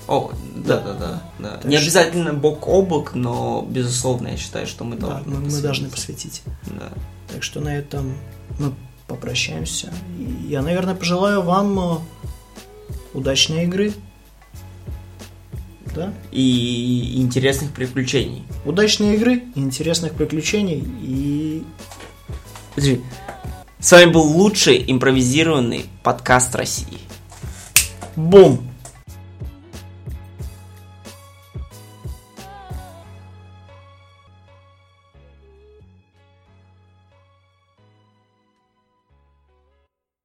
О, да, да, да. да. Так Не что- обязательно бок о бок, но, безусловно, я считаю, что мы Да, должны мы, мы посвятить. должны посвятить. Да. Так что на этом мы попрощаемся. Я, наверное, пожелаю вам э, удачной игры. Да? И интересных приключений. Удачной игры, интересных приключений и Подожди. С вами был лучший импровизированный подкаст России. бум!